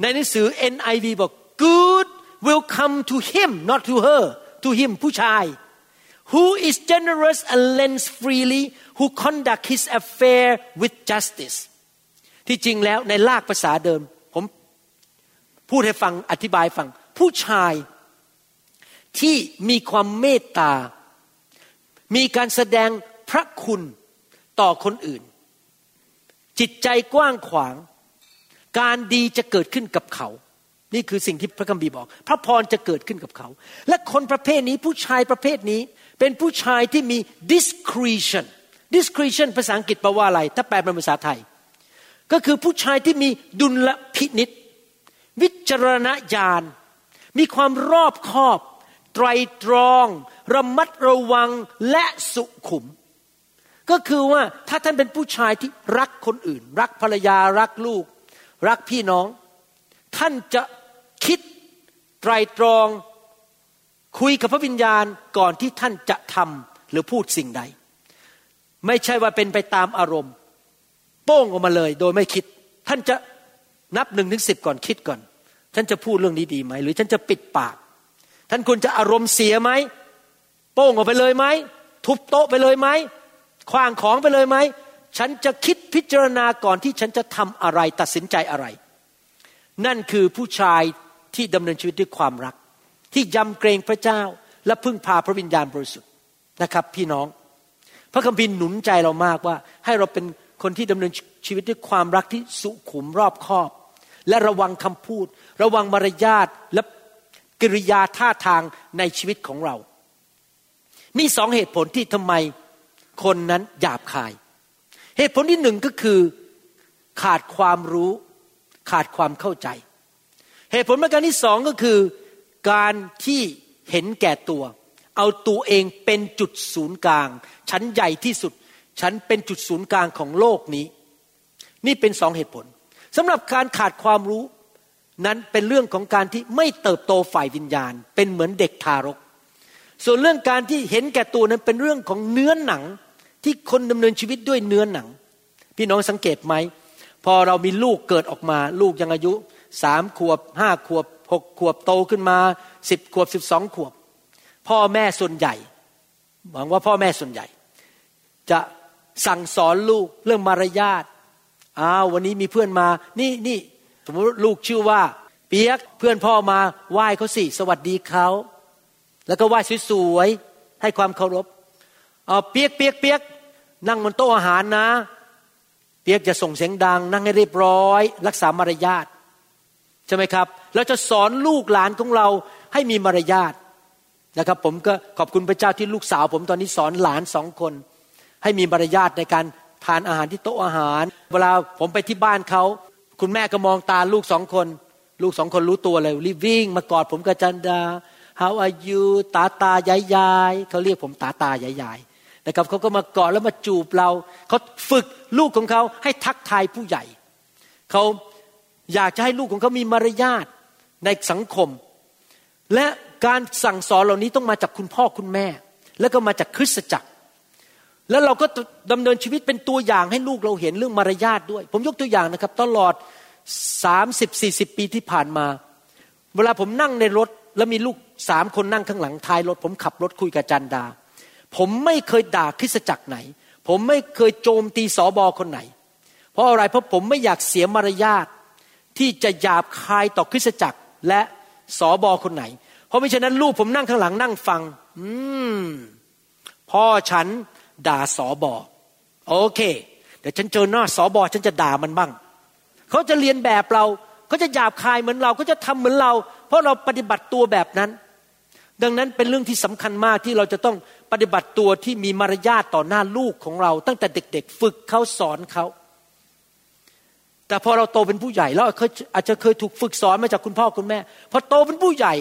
[SPEAKER 3] ในหนังสือ NIV บอก good will come to him not to her to him ผู้ชาย who is generous and lends freely who conduct his affair with justice ที่จริงแล้วในลากภาษาเดิม ผมพูดให้ฟังอธิบายฟัง ผู้ชายที่มีความเมตตา มีการแสดงพระคุณต่อคนอื่น จิตใจกว้างขวาง การดีจะเกิดขึ้นกับเขา นี่คือสิ่งที่พระคัมภีร์บอก พระพรจะเกิดขึ้นกับเขา และคนประเภทนี้ผู้ชายประเภทนี้เป็นผู้ชายที่มี discretion discretion ภาษาอังกฤษแปลว่าอะไร ถ้าแปลเป็นภาษาไทย ก็คือผู้ชายที่มีดุลพินิษวิจารณญาณ มีความรอบคอบ ไตรตรอง ระมัดระวังและสุขุม ก็คือว่าถ้าท่านเป็นผู้ชายที่รักคนอื่น รักภรรยารักลูก รักพี่น้อง ท่านจะคิดไตรตรองคุยกับพระวิญญาณก่อนที่ท่านจะทำหรือพูดสิ่งใด ไม่ใช่ว่าเป็นไปตามอารมณ์ โป้งออกมาเลยโดยไม่คิด ท่านจะนับหนึ่งถึงสิบก่อนคิดก่อน ท่านจะพูดเรื่องนี้ดีไหม หรือท่านจะปิดปาก ท่านควรจะอารมณ์เสียไหมโป้งออกไปเลยไหมทุบโต๊ะไปเลยไหมคว้างของไปเลยไหม ฉันจะคิดพิจารณาก่อนที่ฉันจะทำอะไรตัดสินใจอะไร นั่นคือผู้ชายที่ดำเนินชีวิตด้วยความรัก ที่ยำเกรงพระเจ้าและพึ่งพาพระวิญญาณบริสุทธิ์นะครับ พี่น้อง พระคัมภีร์หนุนใจเรามากว่า ให้เราเป็นคนที่ดำเนินชีวิตด้วยความรักที่สุขุมรอบคอบ และระวังคำพูด ระวังมารยาทและกิริยาท่าทางในชีวิตของเรา มีสองเหตุผลที่ทำไมคนนั้นหยาบคาย เหตุผลที่หนึ่งก็คือขาดความรู้ ขาดความเข้าใจ เหตุผลประการที่สองก็คือ การที่เห็นแก่ตัว เอาตัวเองเป็นจุดศูนย์กลาง ฉันใหญ่ที่สุด ฉันเป็นจุดศูนย์กลางของโลกนี้ นี่เป็นสองเหตุผลสำหรับการขาดความรู้นั้นเป็นเรื่องของการที่ไม่เติบโตฝ่ายวิญญาณ เป็นเหมือนเด็กทารก ส่วนเรื่องการที่เห็นแก่ตัวนั้นเป็นเรื่องของเนื้อหนัง ที่คนดำเนินชีวิตด้วยเนื้อหนัง พี่น้องสังเกตไหม พอเรามีลูกเกิดออกมา ลูกยังอายุสามขวบห้าขวบหกขวบโตขึ้นมาสิบขวบสิบสองขวบ พ่อแม่ส่วนใหญ่หวังว่าพ่อแม่ส่วนใหญ่ จะสั่งสอนลูกเรื่องมารยาทอ้าววันนี้มีเพื่อนมา นี่นี่สมมติลูกชื่อว่า เปียกเพื่อนพ่อมาไหว้เขาสิสวัสดีเขาแล้วก็ไหว้สวยๆให้ความเคารพเอาเปียกเปียกเปียก นั่งบนโต๊ะอาหารนะ เปียกจะส่งเสียงดัง นั่งให้เรียบร้อย รักษามารยาทใช่ไหมครับเราจะสอนลูกหลานของเราให้มีมารยาทนะครับ ผมก็ขอบคุณพระเจ้าที่ลูกสาว ผมตอนนี้สอนหลานสองคน ให้มีมารยาทในการทานอาหารที่โต๊ะอาหาร เวลาผมไปที่บ้านเขาคุณแม่ก็มองตาลูกสองคน ลูกสองคนรู้ตัวเลยรีบวิ่งมากอดผมกับจันดา how are you ตาตายายยายเขาเรียกผมตาตายายยาย นะครับเขาก็มากอดแล้วมาจูบเราเขาฝึกลูกของเขาให้ทักทายผู้ใหญ่เขาอยากจะให้ลูกของเขามีมารยาทในสังคม และการสั่งสอนเหล่านี้ต้องมาจากคุณพ่อคุณแม่ แล้วก็มาจากคริสตจักร แล้วเราก็ดำเนินชีวิตเป็นตัวอย่างให้ลูกเราเห็นเรื่องมารยาทด้วย ผมยกตัวอย่างนะครับ ตลอดสามสิบสี่สิบปีที่ผ่านมา เวลาผมนั่งในรถแล้วมีลูกสามคนนั่งข้างหลังท้ายรถ ผมขับรถคุยกับจันดา ผมไม่เคยด่าคริสจักรไหน ผมไม่เคยโจมตีสอบอคนไหน เพราะอะไรเพราะผมไม่อยากเสียมารยาทที่จะหยาบคายต่อคริสจักรและสอบอคนไหน เพราะไม่ฉะนั้นลูกผมนั่งข้างหลังนั่งฟัง อืมพ่อฉันด่าสอบอโอเค เดี๋ยวฉันเจอหน้าสอบอฉันจะด่ามันบ้าง เขาจะเรียนแบบเราเขาจะหยาบคายเหมือนเราก็จะทำเหมือนเรา เพราะเราปฏิบัติตัวแบบนั้น ดังนั้นเป็นเรื่องที่สำคัญมากที่เราจะต้อง ปฏิบัติตัวที่มีมารยาทต่อหน้าลูกของเรา ตั้งแต่เด็ก ๆ ฝึกเขาสอนเขาแต่พอเราโตเป็นผู้ใหญ่แล้วอาจจะเคยถูกฝึกสอนมาจากคุณพ่อคุณแม่พอโตเป็นผู้ใหญ่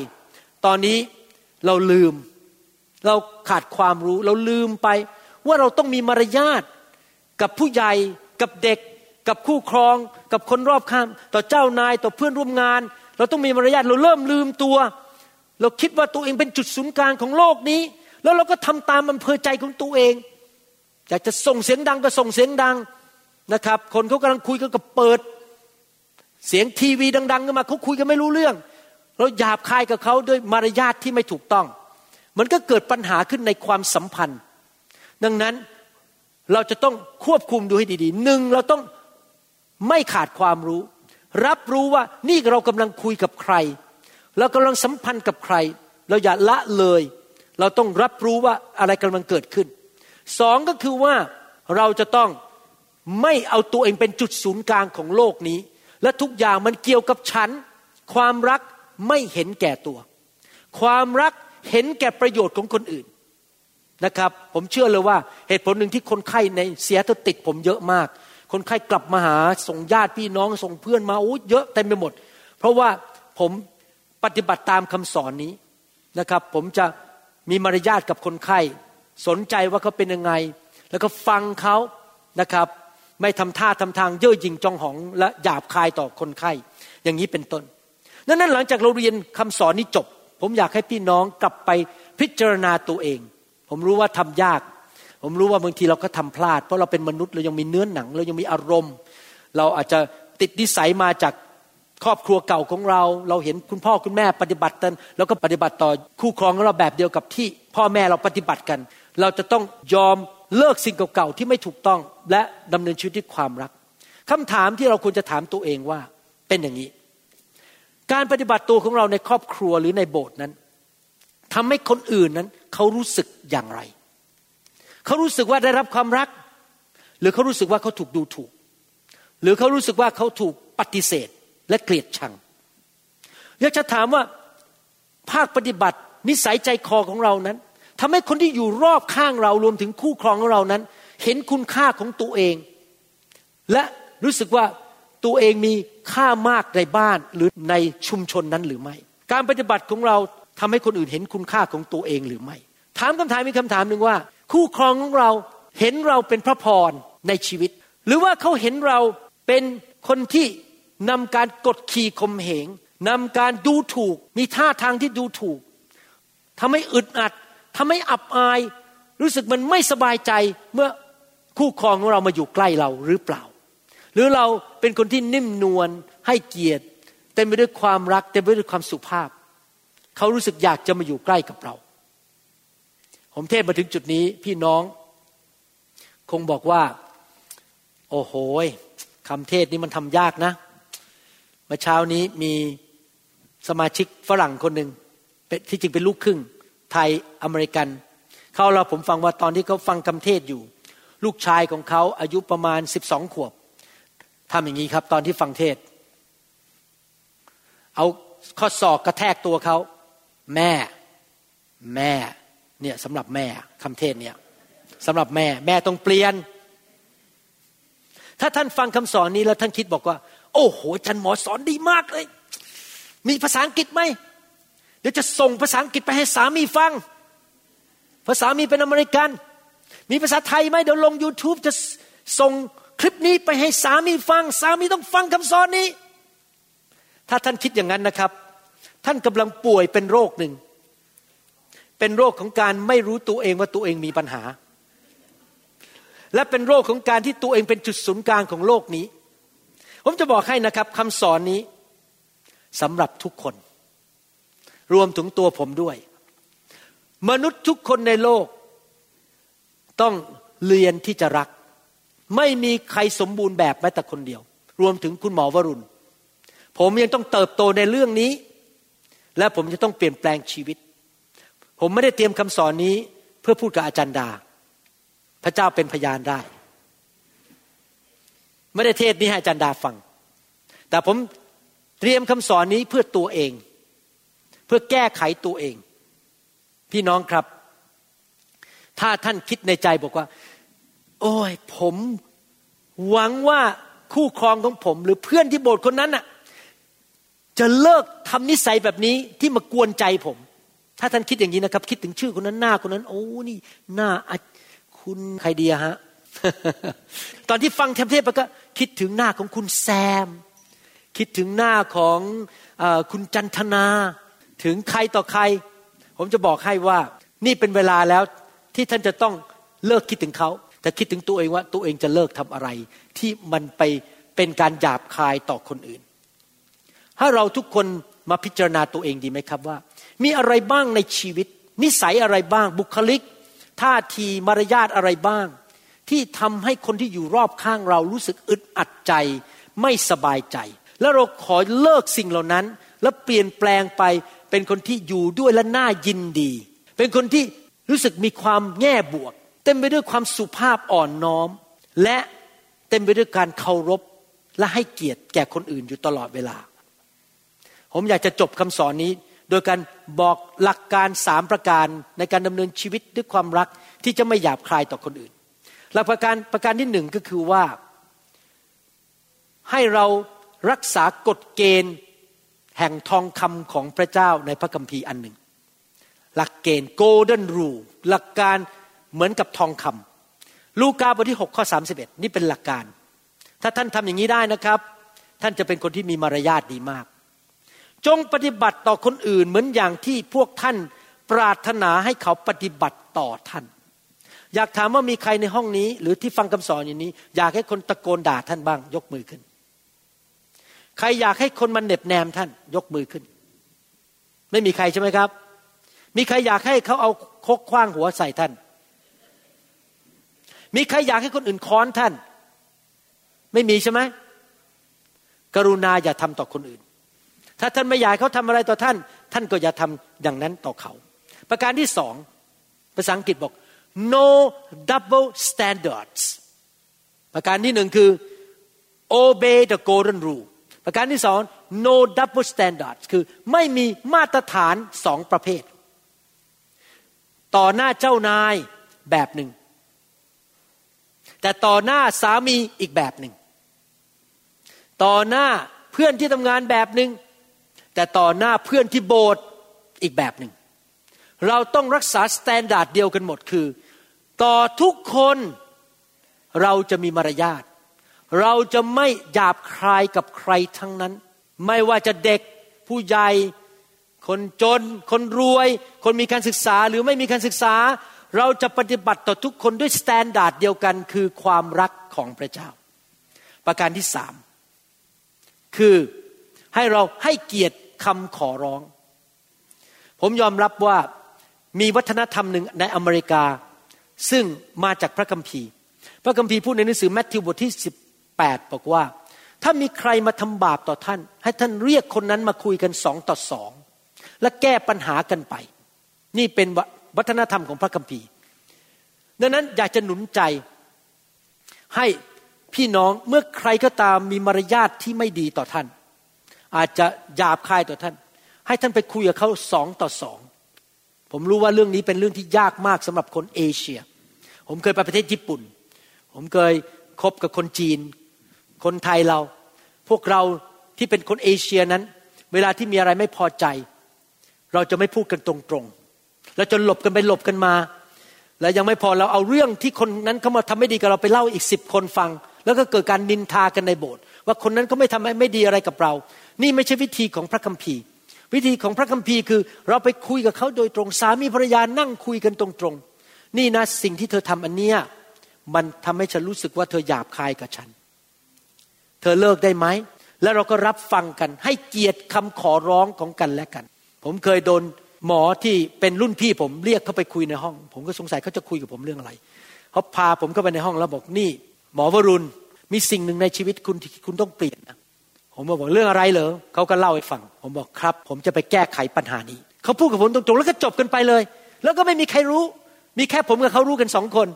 [SPEAKER 3] ตอนนี้เราลืม เราขาดความรู้ เราลืมไป ว่าเราต้องมีมารยาทกับผู้ใหญ่กับเด็ก กับคู่ครอง กับคนรอบข้างต่อเจ้านายต่อเพื่อนร่วมงาน เราต้องมีมารยาทเราเริ่มลืมตัว เราคิดว่าตัวเองเป็นจุดศูนย์กลางของโลกนี้ แล้วเราก็ทำตามอำเภอใจของตัวเอง อยากจะส่งเสียงดังก็ส่งเสียงดังนะครับ คนเขากำลังคุยกันก็เปิด เสียงทีวีดังๆขึ้นมาเขาคุยกันไม่รู้เรื่อง เราหยาบคายกับเขาด้วยมารยาทที่ไม่ถูกต้อง มันก็เกิดปัญหาขึ้นในความสัมพันธ์ ดังนั้นเราจะต้องควบคุมดูให้ดีๆหนึ่งเราต้องไม่ขาดความรู้ รับรู้ว่านี่เรากำลังคุยกับใคร เรากำลังสัมพันธ์กับใคร เราอย่าละเลย เราต้องรับรู้ว่าอะไรกำลังเกิดขึ้นสองก็คือว่าเราจะต้องไม่เอาตัวเองเป็นจุดศูนย์กลางของโลกนี้ และทุกอย่างมันเกี่ยวกับฉัน ความรักไม่เห็นแก่ตัว ความรักเห็นแก่ประโยชน์ของคนอื่นนะครับ ผมเชื่อเลยว่าเหตุผลหนึ่งที่คนไข้ในเสียตัวติดผมเยอะมาก คนไข้กลับมาหาส่งญาติพี่น้องส่งเพื่อนมาโอ้เยอะเต็มไปหมด เพราะว่าผมปฏิบัติตามคำสอนนี้นะครับ ผมจะ มีมารยาทกับคนไข้ สนใจว่าเขาเป็นยังไง แล้วก็ฟังเขานะครับ ไม่ทำท่าทำทางเย่อหยิ่งจองหองและหยาบคายต่อคนไข้ อย่างนี้เป็นต้นดังนั้นหลังจากเราเรียนคำสอนนี้จบ ผมอยากให้พี่น้องกลับไปพิจารณาตัวเอง ผมรู้ว่าทำยาก ผมรู้ว่าบางทีเราก็ทำพลาด เพราะเราเป็นมนุษย์เรายังมีเนื้อนหนัง เรายังมีอารมณ์ เราอาจจะติดนิสัยมาจาก ครอบครัวเก่าของเรา เราเห็นคุณพ่อคุณแม่ปฏิบัติกันแล้วก็ปฏิบัติต่อคู่ครองของเราแบบเดียวกับที่พ่อแม่เราปฏิบัติกัน เราจะต้องยอมเลิกสิ่งเก่าๆที่ไม่ถูกต้องและดำเนินชีวิตด้วยความรักคำถามที่เราควรจะถามตัวเองว่าเป็นอย่างนี้ การปฏิบัติตัวของเราในครอบครัวหรือในโบสถ์นั้นทำให้คนอื่นนั้นเขารู้สึกอย่างไร เขารู้สึกว่าได้รับความรัก หรือเขารู้สึกว่าเขาถูกดูถูก หรือเขารู้สึกว่าเขาถูกปฏิเสธ และเกลียดชังอยากจะถามว่าภาคปฏิบัตินิสัยใจคอของเรานั้นทำให้คนที่อยู่รอบข้างเรารวมถึงคู่ครองของเรานั้น เห็นคุณค่าของตัวเอง และรู้สึกว่าตัวเองมีค่ามากในบ้านหรือในชุมชนนั้นหรือไม่ การปฏิบัติของเราทำให้คนอื่นเห็นคุณค่าของตัวเองหรือไม่ ถามคำถามมีคำถามหนึ่งว่า คู่ครองของเราเห็นเราเป็นพระพรในชีวิต หรือว่าเขาเห็นเราเป็นคนที่ นำการกดขี่ข่มเหงนำการดูถูก มีท่าทางที่ดูถูกทำให้อึดอัดทำให้อับอาย รู้สึกมันไม่สบายใจเมื่อคู่ครองของเรามาอยู่ใกล้เราหรือเปล่า หรือเราเป็นคนที่นิ่มนวลให้เกียรติเต็มไปด้วยความรักเต็มไปด้วยความสุภาพ เขารู้สึกอยากจะมาอยู่ใกล้กับเรา ผมเทศมาถึงจุดนี้พี่น้อง คงบอกว่า โอ้โหคำเทศนี้มันทำยากนะ มื่อเช้านี้มีสมาชิกฝรั่งคนหนึ่งที่จริงเป็นลูกครึ่งไทยอเมริกัน เขาเราผมฟังว่าตอนที่เขาฟังคำเทศอยู่ ลูกชายของเขาอายุประมาณสิบสองขวบทำอย่างนี้ครับตอนที่ฟังเทศ เอาข้อศอกกระแทกตัวเขาแม่ แม่เนี่ยสำหรับแม่คำเทศเนี่ยสำหรับแม่ แม่ต้องเปลี่ยน ถ้าท่านฟังคำสอนนี้แล้วท่านคิดบอกว่า โอ้โหจันหมอสอนดีมากเลย มีภาษาอังกฤษไหมเดี๋ยวจะส่งภาษาอังกฤษไปให้สามีฟัง ภาษามีเป็นอเมริกัน มีภาษาไทยไหมเดี๋ยวลง YouTube จะส่งคลิปนี้ไปให้สามีฟัง สามีต้องฟังคำสอนนี้ ถ้าท่านคิดอย่างนั้นนะครับ ท่านกำลังป่วยเป็นโรคหนึ่ง เป็นโรคของการไม่รู้ตัวเองว่าตัวเองมีปัญหา และเป็นโรคของการที่ตัวเองเป็นจุดศูนย์กลางของโลกนี้ ผมจะบอกให้นะครับคำสอนนี้สำหรับทุกคน รวมถึงตัวผมด้วย มนุษย์ทุกคนในโลก ต้องเรียนที่จะรัก ไม่มีใครสมบูรณ์แบบแม้แต่คนเดียว รวมถึงคุณหมอวรุณ ผมยังต้องเติบโตในเรื่องนี้ และผมจะต้องเปลี่ยนแปลงชีวิต ผมไม่ได้เตรียมคำสอนนี้เพื่อพูดกับอาจารย์ดา พระเจ้าเป็นพยานได้ ไม่ได้เทศนี้ให้อาจารย์ดาฟัง แต่ผมเตรียมคำสอนนี้เพื่อตัวเอง เพื่อแก้ไขตัวเอง พี่น้องครับ ถ้าท่านคิดในใจบอกว่า โอ้ยผมหวังว่าคู่ครองของผม หรือเพื่อนที่โบสถ์คนนั้นน่ะ จะเลิกทำนิสัยแบบนี้ที่มากวนใจผม ถ้าท่านคิดอย่างนี้นะครับ คิดถึงชื่อคนนั้นหน้าคนนั้น โอ้นี่หน้าคุณใครดีฮะ ตอนที่ฟังเทมเทพก็คิดถึงหน้าของคุณแซม คิดถึงหน้าของอคุณจันทนา ถึงใครต่อใคร ผมจะบอกให้ว่านี่เป็นเวลาแล้วที่ท่านจะต้องเลิกคิดถึงเขาแต่คิดถึงตัวเองว่าตัวเองจะเลิกทำอะไร ที่มันไปเป็นการหยาบคายต่อคนอื่น ถ้าเราทุกคนมาพิจารณาตัวเองดีไหมครับว่า มีอะไรบ้างในชีวิต นิสัยอะไรบ้างบุคลิก ท่าทีมารยาทอะไรบ้าง ที่ทำให้คนที่อยู่รอบข้างเรารู้สึกอึดอัดใจ ไม่สบายใจ แล้วเราขอเลิกสิ่งเหล่านั้น แล้วเปลี่ยนแปลงไปเป็นคนที่อยู่ด้วยและน่ายินดี เป็นคนที่รู้สึกมีความแง่บวก เต็มไปด้วยความสุภาพอ่อนน้อม และเต็มไปด้วยการเคารพและให้เกียรติแก่คนอื่นอยู่ตลอดเวลา ผมอยากจะจบคำสอนนี้ โดยการบอกหลักการสามประการในการดำเนินชีวิตด้วยความรักที่จะไม่หยาบคายต่อคนอื่น หลักประการประการที่หนึ่งก็คือว่า ให้เรารักษากฎเกณฑ์แห่งทองคำของพระเจ้าในพระคัมภีร์อันหนึ่ง หลักเกณฑ์ golden rule หลักการเหมือนกับทองคำลูกาบทที่6ข้อ31 นี่เป็นหลักการ ถ้าท่านทำอย่างนี้ได้นะครับ ท่านจะเป็นคนที่มีมารยาทดีมาก จงปฏิบัติต่อคนอื่นเหมือนอย่างที่พวกท่านปรารถนาให้เขาปฏิบัติต่อท่าน อยากถามว่ามีใครในห้องนี้ หรือที่ฟังคำสอนอย่างนี้ อยากให้คนตะโกนด่าท่านบ้าง ยกมือขึ้น ใครอยากให้คนมันเหน็บแนมท่าน ยกมือขึ้น ไม่มีใครใช่ไหมครับ มีใครอยากให้เขาเอาคกคว้างหัวใส่ท่าน มีใครอยากให้คนอื่นค้อนท่าน ไม่มีใช่ไหมกรุณาอย่าทำต่อคนอื่น ถ้าท่านไม่อยากเขาทำอะไรต่อท่าน ท่านก็อย่าทำอย่างนั้นต่อเขา ประการที่สองภาษาอังกฤษบอก no double standards ประการที่หนึ่งคือ obey the golden rule ประการที่สอง no double standards คือไม่มีมาตรฐานสองประเภท ต่อหน้าเจ้านายแบบหนึ่ง แต่ต่อหน้าสามีอีกแบบหนึ่ง ต่อหน้าเพื่อนที่ทำงานแบบหนึ่ง แต่ต่อหน้าเพื่อนที่โบสถ์อีกแบบหนึ่ง เราต้องรักษา standard เดียวกันหมดคือ ต่อทุกคนเราจะมีมารยาท เราจะไม่หยาบคายกับใครทั้งนั้น ไม่ว่าจะเด็กผู้ใหญ่ คนจน คนรวย คนมีการศึกษาหรือไม่มีการศึกษา เราจะปฏิบัติต่อทุกคนด้วย standard เดียวกันคือความรักของพระเจ้า ประการที่สามคือให้เราให้เกียรติคำขอร้อง ผมยอมรับว่ามีวัฒนธรรมหนึ่งในอเมริกา ซึ่งมาจากพระคัมภีร์ พระคัมภีร์พูดในหนังสือมัทธิวบทที่8บอกว่า ถ้ามีใครมาทำบาปต่อท่าน ให้ท่านเรียกคนนั้นมาคุยกันสองต่อสองและแก้ปัญหากันไป นี่เป็นวัฒนธรรมของพระคัมภีร์ ดังนั้นอยากจะหนุนใจให้พี่น้องเมื่อใครก็ตามมีมารยาทที่ไม่ดีต่อท่าน อาจจะหยาบคายต่อท่าน ให้ท่านไปคุยกับเขาสองต่อสองผมรู้ว่าเรื่องนี้เป็นเรื่องที่ยากมากสำหรับคนเอเชีย ผมเคยไปประเทศญี่ปุ่น ผมเคยคบกับคนจีน คนไทยเรา พวกเราที่เป็นคนเอเชียนั้น เวลาที่มีอะไรไม่พอใจ เราจะไม่พูดกันตรงๆเราจะหลบกันไปหลบกันมา แล้วยังไม่พอเราเอาเรื่องที่คนนั้นเขามาทำไม่ดีกับเราไปเล่าอีกสิบคนฟัง แล้วก็เกิดการนินทากันในโบสถ์ว่าคนนั้นเขาไม่ทำไม่ดีอะไรกับเรา นี่ไม่ใช่วิธีของพระคัมภีร์วิธีของพระคัมภีร์คือ เราไปคุยกับเขาโดยตรงสามีภรรยานั่งคุยกันตรงๆ นี่นะสิ่งที่เธอทำอันเนี้ยมันทำให้ฉันรู้สึกว่าเธอหยาบคายกับฉัน เธอเลิกได้ไหม แล้วเราก็รับฟังกัน ให้เกียรติคำขอร้องของกันและกัน ผมเคยโดนหมอที่เป็นรุ่นพี่ผมเรียกเขาไปคุยในห้อง ผมก็สงสัยเขาจะคุยกับผมเรื่องอะไรเขาพาผมเข้าไปในห้องแล้วบอกนี่ หมอวรุณมีสิ่งหนึ่งในชีวิตคุณที่คุณต้องเปลี่ยนนะผมบอกเรื่องอะไรเหรอเขาก็เล่าให้ฟัง ผมบอกครับ ผมจะไปแก้ไขปัญหานี้เขาพูดกับผมตรงๆแล้วก็จบกันไปเลย แล้วก็ไม่มีใครรู้ มีแค่ผมกับเขารู้กันสองคน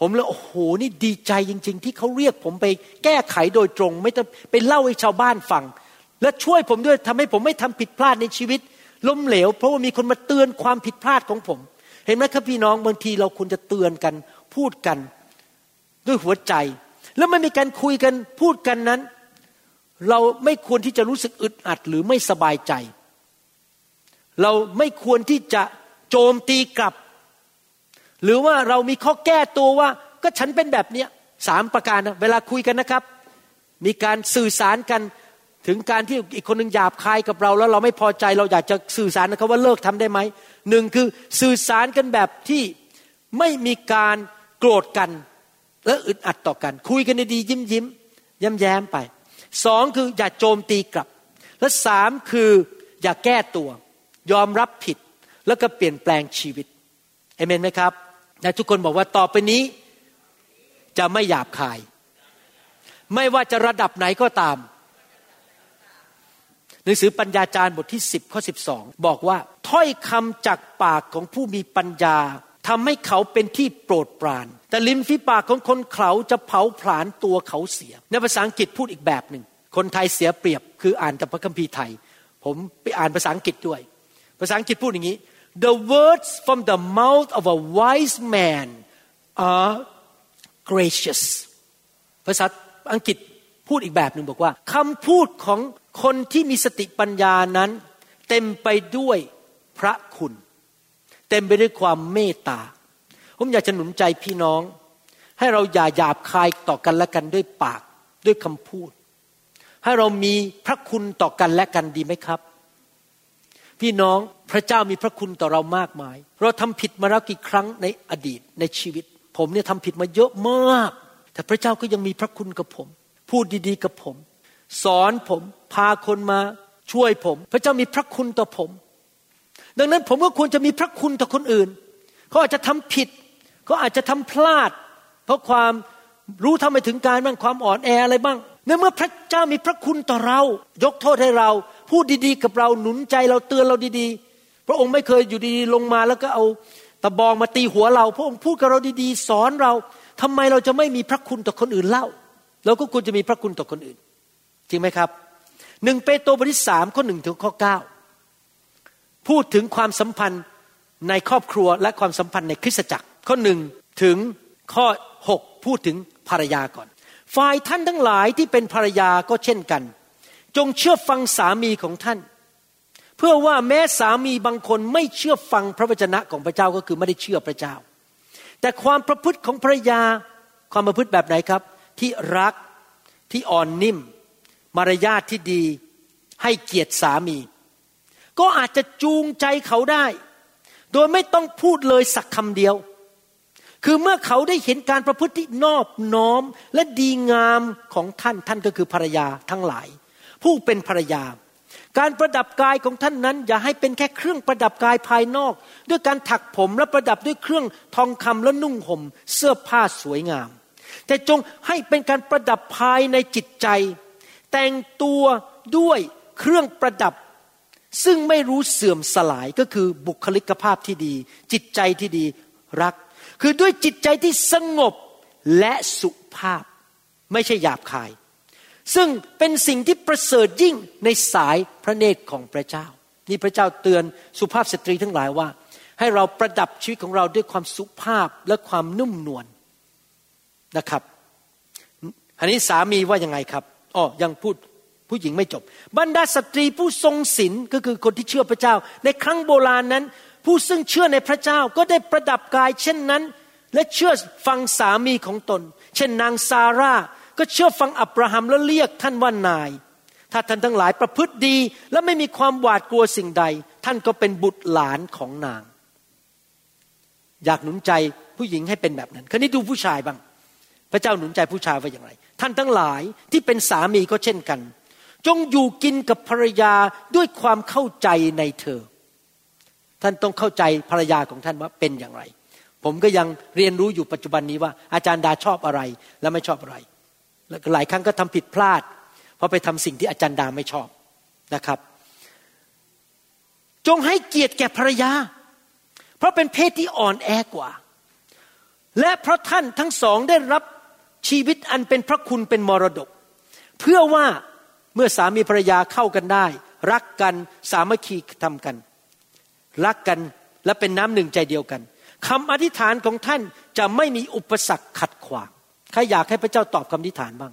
[SPEAKER 3] ผมเลยโอ้โหนี่ดีใจจริง ๆ ที่เขาเรียกผมไปแก้ไขโดยตรง ไม่ต้องไปเล่าให้ชาวบ้านฟัง และช่วยผมด้วยทำให้ผมไม่ทำผิดพลาดในชีวิต ล้มเหลว เพราะว่ามีคนมาเตือนความผิดพลาดของผม เห็นไหมครับพี่น้องบางทีเราควรจะเตือนกันพูดกันด้วยหัวใจ แล้วไมันมีการคุยกันพูดกันนั้น เราไม่ควรที่จะรู้สึกอึดอัดหรือไม่สบายใจ เราไม่ควรที่จะโจมตีกลับ หรือว่าเรามีข้อแก้ตัวว่า ก็ฉันเป็นแบบเนี้ยสามประการนะเวลาคุยกันนะครับ มีการสื่อสารกันถึงการที่อีกคนหนึ่งหยาบคายกับเรา แล้วเราไม่พอใจเราอยากจะสื่อสารนะครับว่าเลิกทำได้ไหมหนึ่งคือสื่อสารกันแบบที่ไม่มีการโกรธกันและอึดอัดต่อกัน คุยกันดีๆยิ้มยิ้มย้มแย้มไปสองคืออย่าโจมตีกลับ และสามคืออย่าแก้ตัว ยอมรับผิดแล้วก็เปลี่ยนแปลงชีวิตเอเมนไหมครับ และทุกคนบอกว่าต่อไปนี้จะไม่หยาบคาย ไม่ว่าจะระดับไหนก็ตาม หนังสือปัญญาจารย์บทที่ 10ข้อ12 บอกว่าถ้อยคำจากปากของผู้มีปัญญาทำให้เขาเป็นที่โปรดปราน แต่ลิ้นฝีปากของคนเขาจะเผาผลาญตัวเขาเสีย ในภาษาอังกฤษพูดอีกแบบหนึ่ง คนไทยเสียเปรียบคืออ่านแต่พระคัมภีร์ไทย ผมไปอ่านภาษาอังกฤษด้วย ภาษาอังกฤษพูดอย่างนี้ the words from the mouth of a wise man are gracious ภาษาอังกฤษพูดอีกแบบหนึ่งบอกว่าคำพูดของคนที่มีสติปัญญานั้น เต็มไปด้วยพระคุณ เต็มไปด้วยความเมตตา ผมอยากจะหนุนใจพี่น้อง ให้เราอย่าหยาบคายต่อกันและกันด้วยปากด้วยคำพูด ให้เรามีพระคุณต่อกันและกันดีไหมครับ พี่น้องพระเจ้ามีพระคุณต่อเรามากมาย เราทำผิดมาแล้วกี่ครั้งในอดีตในชีวิต ผมเนี่ยทำผิดมาเยอะมาก แต่พระเจ้าก็ยังมีพระคุณกับผม พูดดีๆกับผม สอนผมพาคนมาช่วยผม พระเจ้ามีพระคุณต่อผม ดังนั้นผมก็ควรจะมีพระคุณต่อคนอื่นเขาอาจจะทำผิดเขาอาจจะทำพลาด เพราะความรู้ทำไปถึงการบ้างความอ่อนแออะไรบ้างในเมื่อพระเจ้ามีพระคุณต่อเรา ยกโทษให้เรา พูดดีๆ กับเราหนุนใจเราเตือนเราดีๆ พระองค์ไม่เคยอยู่ดีๆลงมาแล้วก็เอาตะบองมาตีหัวเรา พระองค์พูดกับเราดีๆ สอนเราทำไมเราจะไม่มีพระคุณต่อคนอื่นเล่าเราก็ควรจะมีพระคุณต่อคนอื่น จริงไหมครับหนึ่งเปโตรบทที่สามข้อหนึ่งถึงข้อเก้าพูดถึงความสัมพันธ์ในครอบครัวและความสัมพันธ์ในคริสตจักร ข้อหนึ่งถึงข้อหกพูดถึงภรรยาก่อน ฝ่ายท่านทั้งหลายที่เป็นภรรยาก็เช่นกัน จงเชื่อฟังสามีของท่าน เพื่อว่าแม้สามีบางคนไม่เชื่อฟังพระวจนะของพระเจ้าก็คือไม่ได้เชื่อพระเจ้า แต่ความประพฤติของภรรยาความประพฤติแบบไหนครับ ที่รักที่อ่อนนิ่ม มารยาทที่ดี ให้เกียรติสามี ก็อาจจะจูงใจเขาได้ โดยไม่ต้องพูดเลยสักคำเดียว คือเมื่อเขาได้เห็นการประพฤติที่นอบน้อมและดีงามของท่านท่านก็คือภรรยาทั้งหลาย ผู้เป็นภรรยา การประดับกายของท่านนั้น อย่าให้เป็นแค่เครื่องประดับกายภายนอก ด้วยการถักผมและประดับด้วยเครื่องทองคำและนุ่งห่มเสื้อผ้าสวยงาม แต่จงให้เป็นการประดับภายในจิตใจ แต่งตัวด้วยเครื่องประดับ ซึ่งไม่รู้เสื่อมสลายก็คือบุคลิกภาพที่ดี จิตใจที่ดีรัก คือด้วยจิตใจที่สงบและสุภาพ ไม่ใช่หยาบคาย ซึ่งเป็นสิ่งที่ประเสริฐยิ่งในสายพระเนตรของพระเจ้า นี่พระเจ้าเตือนสุภาพสตรีทั้งหลายว่า ให้เราประดับชีวิตของเราด้วยความสุภาพและความนุ่มนวลนะครับ อันนี้สามีว่ายังไงครับอ๋อยังพูดผู้หญิงไม่จบ บรรดาสตรีผู้ทรงศีลก็คือคนที่เชื่อพระเจ้า ในครั้งโบราณนั้น ผู้ซึ่งเชื่อในพระเจ้าก็ได้ประดับกายเช่นนั้น และเชื่อฟังสามีของตน เช่นนางซาร่า ก็เชื่อฟังอับราฮัมและเรียกท่านว่านาย ถ้าท่านทั้งหลายประพฤติดี และไม่มีความหวาดกลัวสิ่งใด ท่านก็เป็นบุตรหลานของนาง อยากหนุนใจผู้หญิงให้เป็นแบบนั้น คราวนี้ดูผู้ชายบ้าง พระเจ้าหนุนใจผู้ชายว่าอย่างไร ท่านทั้งหลายที่เป็นสามีก็เช่นกัน จงอยู่กินกับภรรยาด้วยความเข้าใจในเธอ ท่านต้องเข้าใจภรรยาของท่านว่าเป็นอย่างไร ผมก็ยังเรียนรู้อยู่ปัจจุบันนี้ว่า อาจารย์ดาชอบอะไรและไม่ชอบอะไร และหลายครั้งก็ทำผิดพลาด เพราะไปทำสิ่งที่อาจารย์ดาไม่ชอบนะครับ จงให้เกียรติแก่ภรรยา เพราะเป็นเพศที่อ่อนแอกว่า และเพราะท่านทั้งสองได้รับชีวิตอันเป็นพระคุณเป็นมรดก เพื่อว่าเมื่อสามีภรรยาเข้ากันได้ รักกันสามัคคีทำกัน รักกันและเป็นน้ำหนึ่งใจเดียวกันคำอธิษฐานของท่านจะไม่มีอุปสรรคขัดขวาง ครอยากให้พระเจ้าตอบคำอธิฐานบ้าง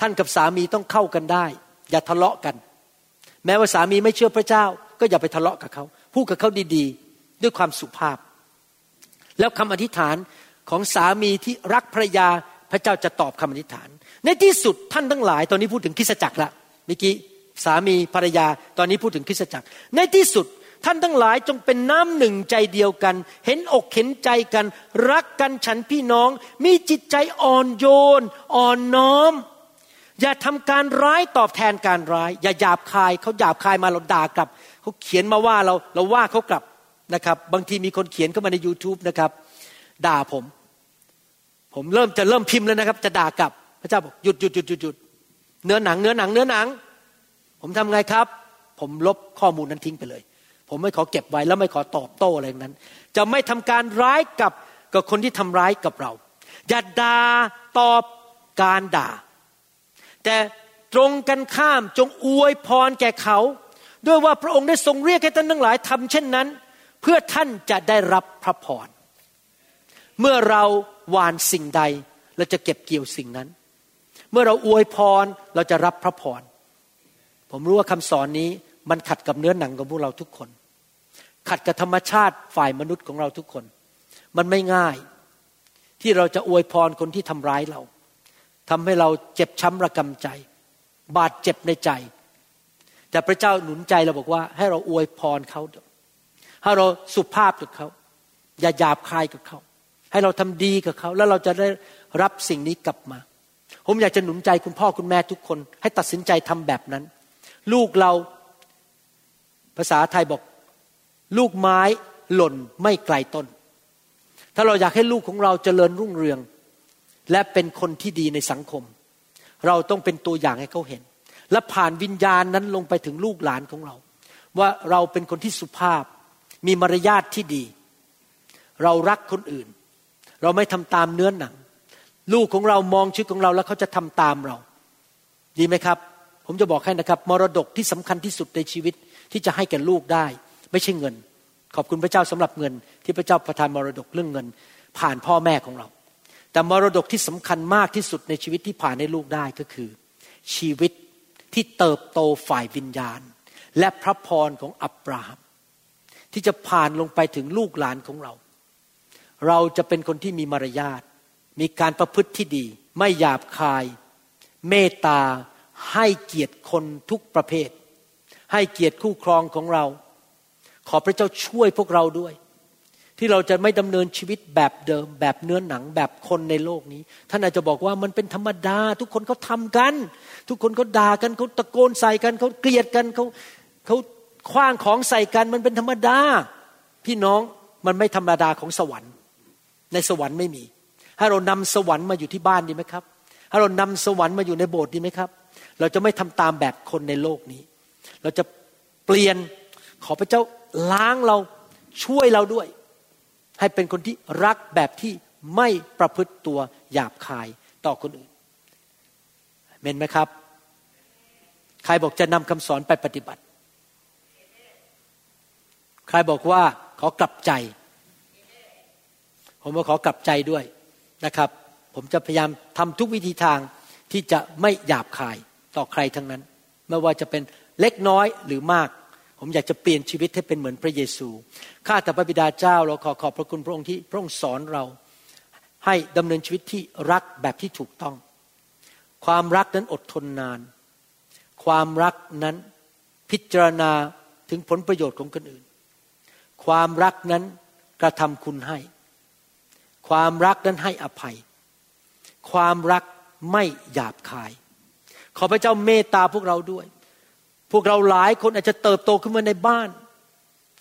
[SPEAKER 3] ท่านกับสามีต้องเข้ากันได้ อย่าทะเลาะกัน แม้ว่าสามีไม่เชื่อพระเจ้า ก็อย่าไปทะเลาะกับเขา พูดกับเขาดีๆ ด้วยความสุภาพ แล้วคำอธิษฐานของสามีที่รักภรรยาพระเจ้าจะตอบคำอธิษฐาน ในที่สุดท่านทั้งหลาย ตอนนี้พูดถึงคริสจักรละเมื่อกี้สามีภรรยาตอนนี้พูดถึงคริสจักร ในที่สุด ท่านทั้งหลายจงเป็นน้ำหนึ่งใจเดียวกัน เห็นอกเห็นใจกัน รักกันฉันพี่น้อง มีจิตใจอ่อนโยน อ่อนน้อม อย่าทำการร้ายตอบแทนการร้าย อย่าหยาบคายเขาหยาบคายมาเราด่ากลับ เขาเขียนมาว่าเราเราว่าเขากลับนะครับ บางทีมีคนเขียนเข้ามาใน YouTube นะครับ ด่าผม ผมเริ่มจะเริ่มพิมพ์แล้วนะครับ จะด่ากลับ พระเจ้าบอกหยุดหยุดหยุดหยุดหยุดเนื้อหนัง เนื้อหนัง เนื้อหนัง ผมทำไงครับ ผมลบข้อมูลนั้นทิ้งไปเลย ผมไม่ขอเก็บไว้แล้วไม่ขอตอบโต้อะไรทั้งนั้น จะไม่ทำการร้ายกับกับคนที่ทำร้ายกับเรา อย่าด่าตอบการด่า แต่ตรงกันข้ามจงอวยพรแก่เขา ด้วยว่าพระองค์ได้ทรงเรียกให้ท่านทั้งหลายทำเช่นนั้น เพื่อท่านจะได้รับพระพรเมื่อเราหวานสิ่งใดเราจะเก็บเกี่ยวสิ่งนั้น เมื่อเราอวยพรเราจะรับพระพรผมรู้ว่าคำสอนนี้มันขัดกับเนื้อหนังของพวกเราทุกคน ขัดกับธรรมชาติฝ่ายมนุษย์ของเราทุกคน มันไม่ง่ายที่เราจะอวยพรคนที่ทำร้ายเราทำให้เราเจ็บช้ำระกำใจ บาดเจ็บในใจ แต่พระเจ้าหนุนใจเราบอกว่า ให้เราอวยพรเขาให้เราสุภาพกับเขา อย่าหยาบคายกับเขา ให้เราทำดีกับเขา แล้วเราจะได้รับสิ่งนี้กลับมา ผมอยากจะหนุนใจคุณพ่อคุณแม่ทุกคน ให้ตัดสินใจทำแบบนั้น ลูกเราภาษาไทยบอก ลูกไม้หล่นไม่ไกลต้น ถ้าเราอยากให้ลูกของเราเจริญรุ่งเรือง และเป็นคนที่ดีในสังคม เราต้องเป็นตัวอย่างให้เขาเห็น และผ่านวิญญาณนั้นลงไปถึงลูกหลานของเรา ว่าเราเป็นคนที่สุภาพ มีมารยาทที่ดี เรารักคนอื่น เราไม่ทำตามเนื้อนหนัง ลูกของเรามองชีวิตของเราแล้วเขาจะทำตามเรา ดีไหมครับ ผมจะบอกให้นะครับ มรดกที่สำคัญที่สุดในชีวิตที่จะให้แก่ลูกได้ ไม่ใช่เงิน ขอบคุณพระเจ้าสำหรับเงิน ที่พระเจ้าประทานมรดกเรื่องเงิน ผ่านพ่อแม่ของเรา แต่มรดกที่สำคัญมากที่สุดในชีวิตที่ผ่านให้ลูกได้ก็คือ ชีวิตที่เติบโตฝ่ายวิญญาณ และพระพรของอับราฮัมที่จะผ่านลงไปถึงลูกหลานของเรา เราจะเป็นคนที่มีมารยาทมีการประพฤติที่ดี ไม่หยาบคาย เมตตาให้เกียรติคนทุกประเภท ให้เกียรติคู่ครองของเรา ขอพระเจ้าช่วยพวกเราด้วย ที่เราจะไม่ดำเนินชีวิตแบบเดิม แบบเนื้อหนังแบบคนในโลกนี้ ท่านอาจจะบอกว่ามันเป็นธรรมดา ทุกคนเขาทากัน ทุกคนเขาด่ากันเขาตะโกนใส่กันเขาเกลียดกันเขาเขาคว้างของใส่กันมันเป็นธรรมดา พี่น้องมันไม่ธรรมดาของสวรรค์ ในสวรรค์ไม่มี ให้เรานำสวรรค์มาอยู่ที่บ้านดีไหมครับให้เรานำสวรรค์มาอยู่ในโบสถ์ดีไหมครับ เราจะไม่ทำตามแบบคนในโลกนี้ เราจะเปลี่ยนขอพระเจ้า ล้างเราช่วยเราด้วย ให้เป็นคนที่รักแบบที่ไม่ประพฤติตัวหยาบคายต่อคนอื่นเมนไหมครับ ใครบอกจะนำคำสอนไปปฏิบัติ ใครบอกว่าขอกลับใจ ผมก็ขอกลับใจด้วยนะครับ ผมจะพยายามทำทุกวิธีทางที่จะไม่หยาบคายต่อใครทั้งนั้น ไม่ว่าจะเป็นเล็กน้อยหรือมาก ผมอยากจะเปลี่ยนชีวิตให้เป็นเหมือนพระเยซู ข้าแต่พระบิดาเจ้าเราขอขอบพระคุณพระองค์ที่พระองค์สอนเรา ให้ดำเนินชีวิตที่รักแบบที่ถูกต้อง ความรักนั้นอดทนนาน ความรักนั้นพิจารณาถึงผลประโยชน์ของคนอื่น ความรักนั้นกระทำคุณให้ ความรักนั้นให้อภัย ความรักไม่หยาบคาย ขอพระเจ้าเมตตาพวกเราด้วย พวกเราหลายคนอาจจะเติบโตขึ้นมาในบ้าน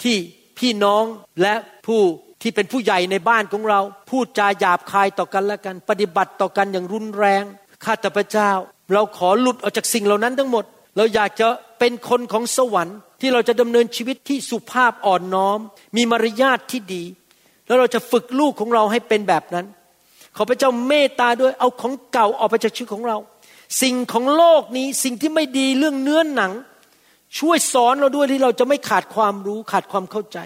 [SPEAKER 3] ที่พี่น้องและผู้ที่เป็นผู้ใหญ่ในบ้านของเรา พูดจาหยาบคายต่อกันและกัน ปฏิบัติต่อกันอย่างรุนแรงข้าแต่พระเจ้า เราขอหลุดออกจากสิ่งเหล่านั้นทั้งหมด เราอยากจะเป็นคนของสวรรค์ ที่เราจะดำเนินชีวิตที่สุภาพอ่อนน้อม มีมารยาทที่ดี แล้วเราจะฝึกลูกของเราให้เป็นแบบนั้น ขอพระเจ้าเมตตาด้วยเอาของเก่าออกไปจากชีวิตของเรา สิ่งของโลกนี้สิ่งที่ไม่ดีเรื่องเนื้อนหนัง ช่วยสอนเราด้วยที่เราจะไม่ขาดความรู้ขาดความเข้าใจ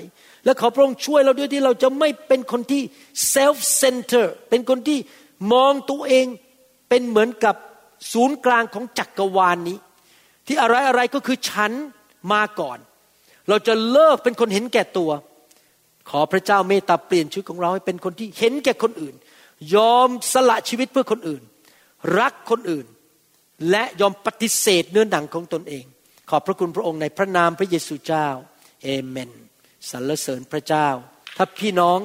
[SPEAKER 3] และขอพระองค์ช่วยเราด้วยที่เราจะไม่เป็นคนที่ self center เป็นคนที่มองตัวเองเป็นเหมือนกับศูนย์กลางของจักรวาลนนี้ ที่อะไรอะไรก็คือฉันมาก่อน เราจะเลิกเป็นคนเห็นแก่ตัว ขอพระเจ้าเมตตาเปลี่ยนชีวิตของเราให้เป็นคนที่เห็นแก่คนอื่น ยอมสละชีวิตเพื่อคนอื่น รักคนอื่น และยอมปฏิเสธเนื้อหนังของตนเอง ขอบพระคุณพระองค์ในพระนามพระเยซูเจ้าเอเมนสรรเสริญพระเจ้า ถ้าพี่น้อง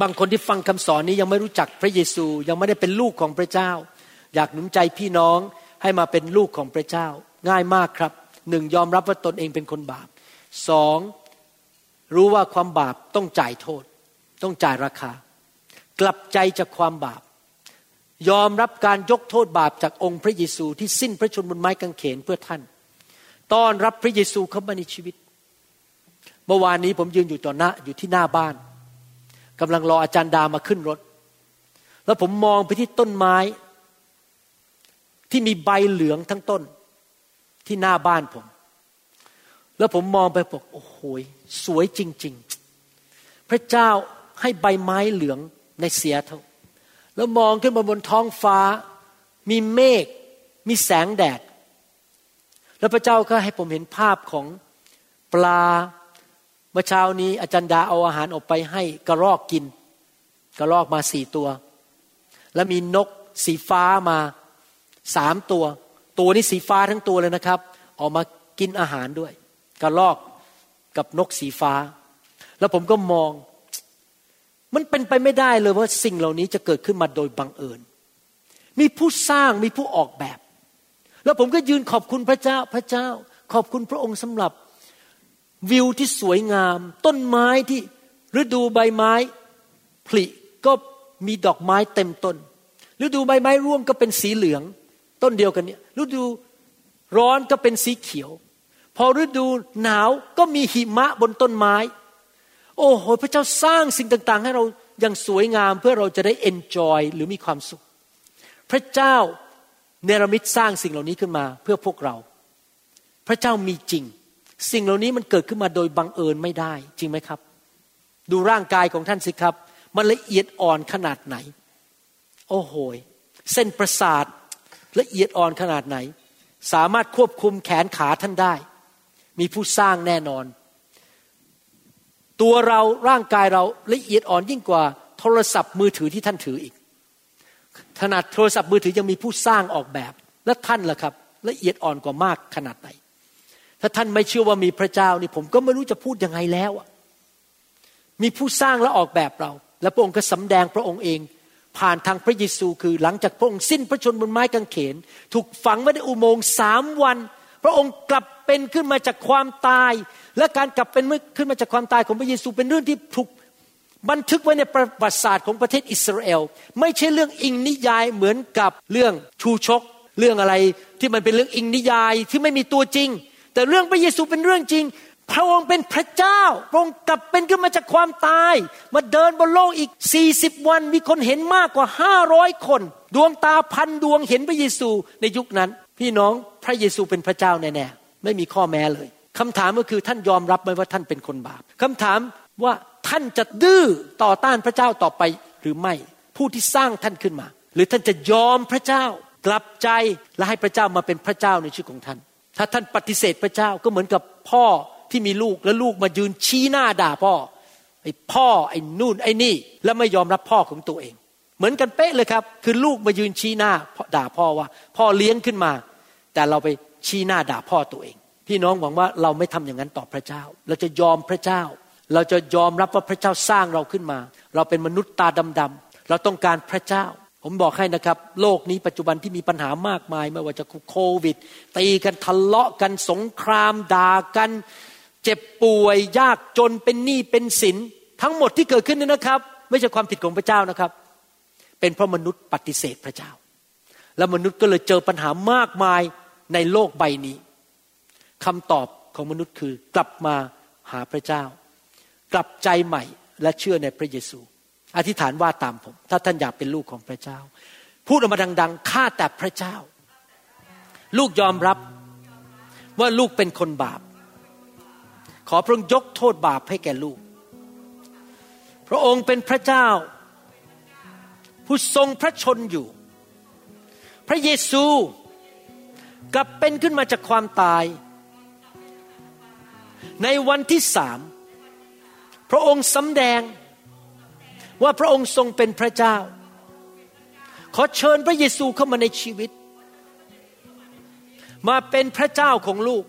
[SPEAKER 3] บางคนที่ฟังคำสอนนี้ยังไม่รู้จักพระเยซูยังไม่ได้เป็นลูกของพระเจ้า อยากหนุนใจพี่น้องให้มาเป็นลูกของพระเจ้า ง่ายมากครับหนึ่งยอมรับว่าตนเองเป็นคนบาปสองรู้ว่าความบาปต้องจ่ายโทษ ต้องจ่ายราคา กลับใจจากความบาป ยอมรับการยกโทษบาปจากองค์พระเยซูที่สิ้นพระชนบนไม้กางเขนเพื่อท่าน ต้อนรับพระเยซูเข้ามาในชีวิต เมื่อวานนี้ผมยืนอยู่ต่อหน้าอยู่ที่หน้าบ้านกำลังรออาจารย์ดามาขึ้นรถ แล้วผมมองไปที่ต้นไม้ ที่มีใบเหลืองทั้งต้น ที่หน้าบ้านผม แล้วผมมองไปบอกโอ้โหสวยจริง ๆ พระเจ้าให้ใบไม้เหลืองในเสียเท่าแล้วมองขึ้นมาบนท้องฟ้า มีเมฆมีแสงแดด แล้วพระเจ้าก็ให้ผมเห็นภาพของปลาเมื่อเช้านี้อาจารย์ดาเอาอาหารออกไปให้กระรอกกิน กระรอกมาสี่ตัว แล้วมีนกสีฟ้ามาสามตัว ตัวนี้สีฟ้าทั้งตัวเลยนะครับ ออกมากินอาหารด้วย กระรอกกับนกสีฟ้า แล้วผมก็มอง มันเป็นไปไม่ได้เลยว่าสิ่งเหล่านี้จะเกิดขึ้นมาโดยบังเอิญ มีผู้สร้างมีผู้ออกแบบ แล้วผมก็ยืนขอบคุณพระเจ้าพระเจ้า ขอบคุณพระองค์สำหรับวิวที่สวยงาม ต้นไม้ที่ฤดูใบไม้ผลิก็มีดอกไม้เต็มต้นฤดูใบไม้ร่วงก็เป็นสีเหลือง ต้นเดียวกันเนี่ยฤดูร้อนก็เป็นสีเขียว พอฤดูหนาวก็มีหิมะบนต้นไม้ โอ้โหพระเจ้าสร้างสิ่งต่าง ๆ ให้เราอย่างสวยงามเพื่อเราจะได้เอนจอยหรือมีความสุข พระเจ้า เนรมิตสร้างสิ่งเหล่านี้ขึ้นมาเพื่อพวกเรา พระเจ้ามีจริง สิ่งเหล่านี้มันเกิดขึ้นมาโดยบังเอิญไม่ได้ จริงไหมครับ ดูร่างกายของท่านสิครับ มันละเอียดอ่อนขนาดไหน โอ้โหเส้นประสาทละเอียดอ่อนขนาดไหน สามารถควบคุมแขนขาท่านได้ มีผู้สร้างแน่นอน ตัวเราร่างกายเราละเอียดอ่อนยิ่งกว่า โทรศัพท์มือถือที่ท่านถืออีก ขนาดโทรศัพท์มือถือยังมีผู้สร้างออกแบบ และท่านล่ะครับ ละเอียดอ่อนกว่ามากขนาดไหน ถ้าท่านไม่เชื่อว่ามีพระเจ้านี่ผมก็ไม่รู้จะพูดยังไงแล้วมีผู้สร้างและออกแบบเรา และพระองค์ก็สำแดงพระองค์เอง ผ่านทางพระเยซูคือหลังจากพระองค์สิ้นพระชนบนไม้กางเขน ถูกฝังไว้ในอุโมงค์สามวัน พระองค์กลับเป็นขึ้นมาจากความตาย และการกลับเป็นขึ้นมาจากความตายของพระเยซูเป็นเรื่องที่ถูก บันทึกไว้ในประวัติศาสตร์ของประเทศอิสราเอล ไม่ใช่เรื่องอิงนิยายเหมือนกับเรื่องชูชก เรื่องอะไรที่มันเป็นเรื่องอิงนิยายที่ไม่มีตัวจริง แต่เรื่องพระเยซูเป็นเรื่องจริง พระองค์เป็นพระเจ้าพระองค์กลับเป็นขึ้นมาจากความตาย มาเดินบนโลกอีก 40 วันมีคนเห็นมากกว่า 500 คน ดวงตาพันดวงเห็นพระเยซูในยุคนั้น พี่น้องพระเยซูเป็นพระเจ้าแน่ๆไม่มีข้อแม้เลยคำถามก็คือท่านยอมรับไหมว่าท่านเป็นคนบาปคำถามว่า ท่านจะดื้อต่อต้านพระเจ้าต่อไปหรือไม่ ผู้ที่สร้างท่านขึ้นมา หรือท่านจะยอมพระเจ้ากลับใจและให้พระเจ้ามาเป็นพระเจ้าในชีวิตของท่าน ถ้าท่านปฏิเสธพระเจ้าก็เหมือนกับพ่อที่มีลูกแล้วลูกมายืนชี้หน้าด่าพ่อไอ้พ่อไอ้นู่นไอ้นี่ แล้วไม่ยอมรับพ่อของตัวเอง เหมือนกันเป๊ะเลยครับ คือลูกมายืนชี้หน้าด่าพ่อว่า พ่อเลี้ยงขึ้นมา แต่เราไปชี้หน้าด่าพ่อตัวเอง พี่น้องหวังว่าเราไม่ทำอย่างนั้นต่อพระเจ้า เราจะยอมพระเจ้า เราจะยอมรับว่าพระเจ้าสร้างเราขึ้นมา เราเป็นมนุษย์ตาดำๆเราต้องการพระเจ้า ผมบอกให้นะครับ โลกนี้ปัจจุบันที่มีปัญหามากมาย ไม่ว่าจะโควิด ตีกันทะเลาะกันสงครามด่ากัน เจ็บป่วยยากจนเป็นหนี้เป็นสิน ทั้งหมดที่เกิดขึ้นนี่นะครับ ไม่ใช่ความผิดของพระเจ้านะครับ เป็นเพราะมนุษย์ปฏิเสธพระเจ้า แล้วมนุษย์ก็เลยเจอปัญหามากมายในโลกใบนี้คำตอบของมนุษย์คือกลับมาหาพระเจ้า กลับใจใหม่และเชื่อในพระเยซู อธิษฐานว่าตามผม ถ้าท่านอยากเป็นลูกของพระเจ้า พูดออกมาดัง ๆ ข้าแต่พระเจ้า ลูกยอมรับว่าลูกเป็นคนบาป ขอพระองค์ยกโทษบาปให้แก่ลูก พระองค์เป็นพระเจ้า ผู้ทรงพระชนอยู่ พระเยซูกลับเป็นขึ้นมาจากความตาย ในวันที่สาม พระองค์สำแดงว่าพระองค์ทรงเป็นพระเจ้า ขอเชิญพระเยซูเข้ามาในชีวิต มาเป็นพระเจ้าของลูก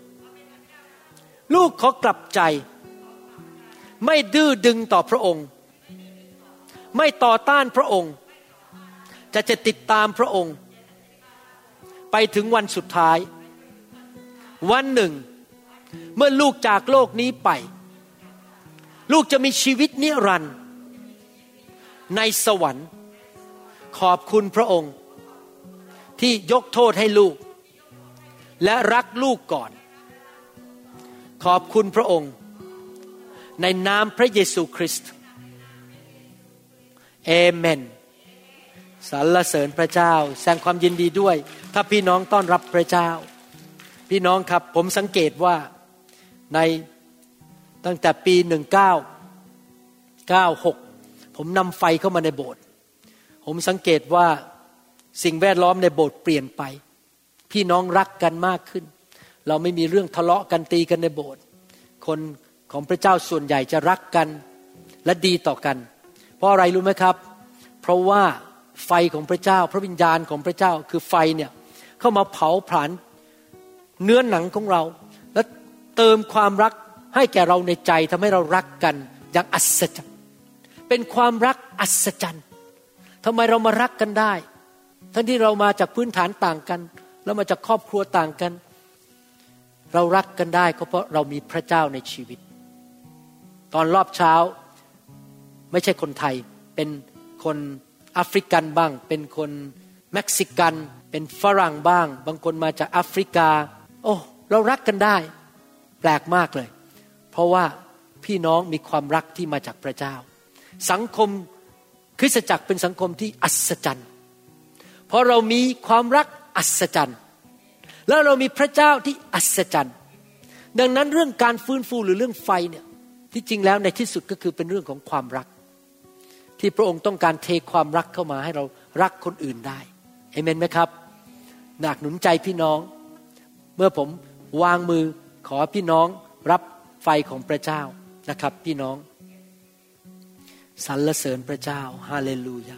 [SPEAKER 3] ลูกขอกลับใจ ไม่ดื้อดึงต่อพระองค์ ไม่ต่อต้านพระองค์ จะจะติดตามพระองค์ ไปถึงวันสุดท้าย วันหนึ่ง เมื่อลูกจากโลกนี้ไป ลูกจะมีชีวิตนิรันดร์ในสวรรค์ ขอบคุณพระองค์ ที่ยกโทษให้ลูก และรักลูกก่อน ขอบคุณพระองค์ ในนามพระเยซูคริสต์เอเมนสรรเสริญพระเจ้า แสดงความยินดีด้วย ถ้าพี่น้องต้อนรับพระเจ้า พี่น้องครับผมสังเกตว่าใน ตั้งแต่ปี 1996 ผมนำไฟเข้ามาในโบสถ์ผมสังเกตว่าสิ่งแวดล้อมในโบสถ์เปลี่ยนไป พี่น้องรักกันมากขึ้น เราไม่มีเรื่องทะเลาะกันตีกันในโบสถ์คนของพระเจ้าส่วนใหญ่จะรักกันและดีต่อกัน เพราะอะไรรู้ไหมครับ เพราะว่าไฟของพระเจ้า พระวิญญาณของพระเจ้าคือไฟเนี่ยเข้ามาเผาผลาญเนื้อหนังของเรา และเติมความรัก ให้แก่เราในใจทำให้เรารักกันอย่างอัศจรรย์ เป็นความรักอัศจรรย์ทำไมเรามารักกันได้ ทั้งที่เรามาจากพื้นฐานต่างกันแล้วมาจากครอบครัวต่างกัน เรารักกันได้ก็เพราะเรามีพระเจ้าในชีวิต ตอนรอบเช้าไม่ใช่คนไทย เป็นคนแอฟริกันบ้าง เป็นคนเม็กซิกัน เป็นฝรั่งบ้าง บางคนมาจากแอฟริกา โอ้ เรารักกันได้ แปลกมากเลย เพราะว่าพี่น้องมีความรักที่มาจากพระเจ้า สังคมคริสตจักรเป็นสังคมที่อัศจรรย์ เพราะเรามีความรักอัศจรรย์ แล้วเรามีพระเจ้าที่อัศจรรย์ ดังนั้นเรื่องการฟื้นฟูหรือเรื่องไฟเนี่ยที่จริงแล้วในที่สุดก็คือเป็นเรื่องของความรัก ที่พระองค์ต้องการเทความรักเข้ามาให้เรารักคนอื่นได้เอเมนไหมครับหนักหนุนใจพี่น้อง เมื่อผมวางมือขอพี่น้องรับ ไฟของพระเจ้านะครับ พี่น้องสรรเสริญพระเจ้าฮาเลลูยา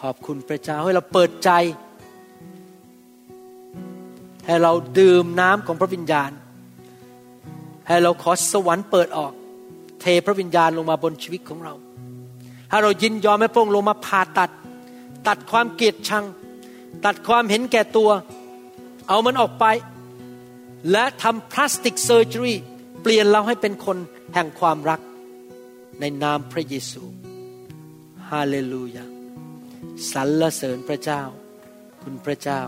[SPEAKER 3] ขอบคุณพระเจ้าให้เราเปิดใจ ให้เราดื่มน้ำของพระวิญญาณ ให้เราขอสวรรค์เปิดออก เทพระวิญญาณลงมาบนชีวิตของเรา ให้เรายินยอมให้พระองค์ลงมาผ่าตัด ตัดความเกลียดชัง ตัดความเห็นแก่ตัว เอามันออกไป และทำพลาสติกเซอร์จรี เปลี่ยนเราให้เป็นคนแห่งความรักในนามพระเยซูฮาเลลูยาสรรเสริญพระเจ้า คุณพระเจ้า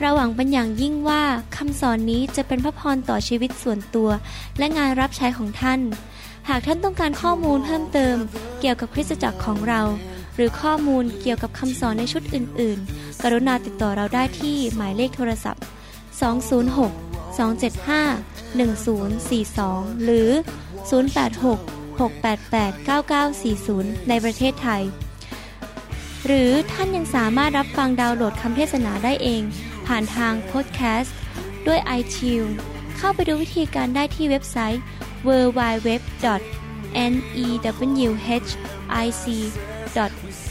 [SPEAKER 1] เราหวังเป็นอย่างยิ่งว่าคำสอนนี้จะเป็นพระพรต่อชีวิตส่วนตัว และงานรับใช้ของท่าน หากท่านต้องการข้อมูลเพิ่มเติม เกี่ยวกับคริสตจักรของเรา รือข้อมูลเกี่ยวกับคำสอนในชุดอื่น ๆ กรุณาติดต่อเราได้ที่หมายเลขโทรศัพท์ 206 275 1042 หรือ 086 688 9940 ในประเทศไทย หรือท่านยังสามารถรับฟังดาวน์โหลดคำเทศนาได้เอง ผ่านทางพอดแคสต์ด้วย iTunes เข้าไปดูวิธีการได้ที่เว็บไซต์ www.newhic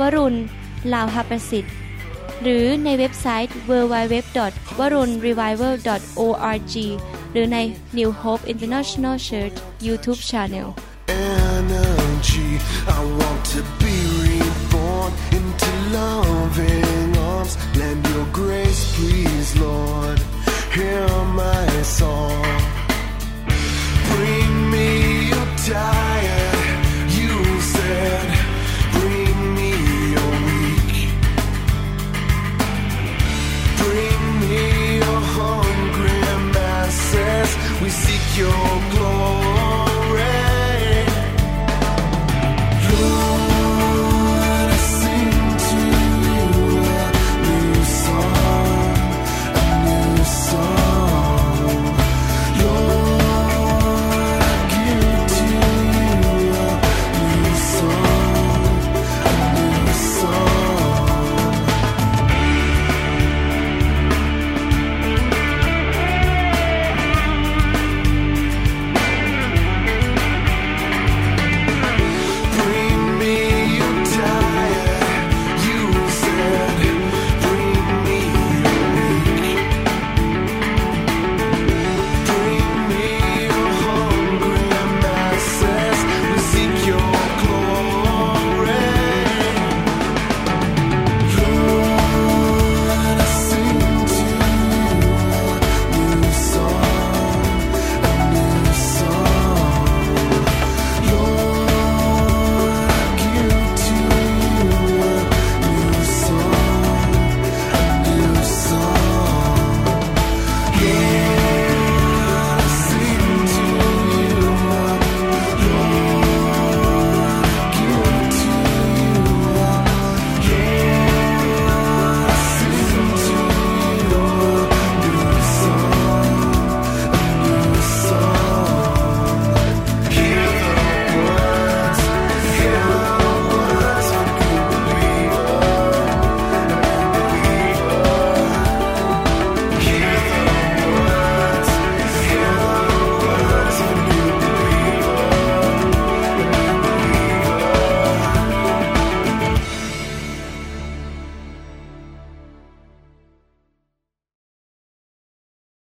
[SPEAKER 1] วรุณ ลาวหประสิทธิ์ หรือในเว็บไซต์ www.warunrevival.org หรือใน New Hope International Church YouTube Channel
[SPEAKER 2] energy. I want to be reborn into loving arms. Lend your grace, please, Lord. Hear my song. Bring me your tired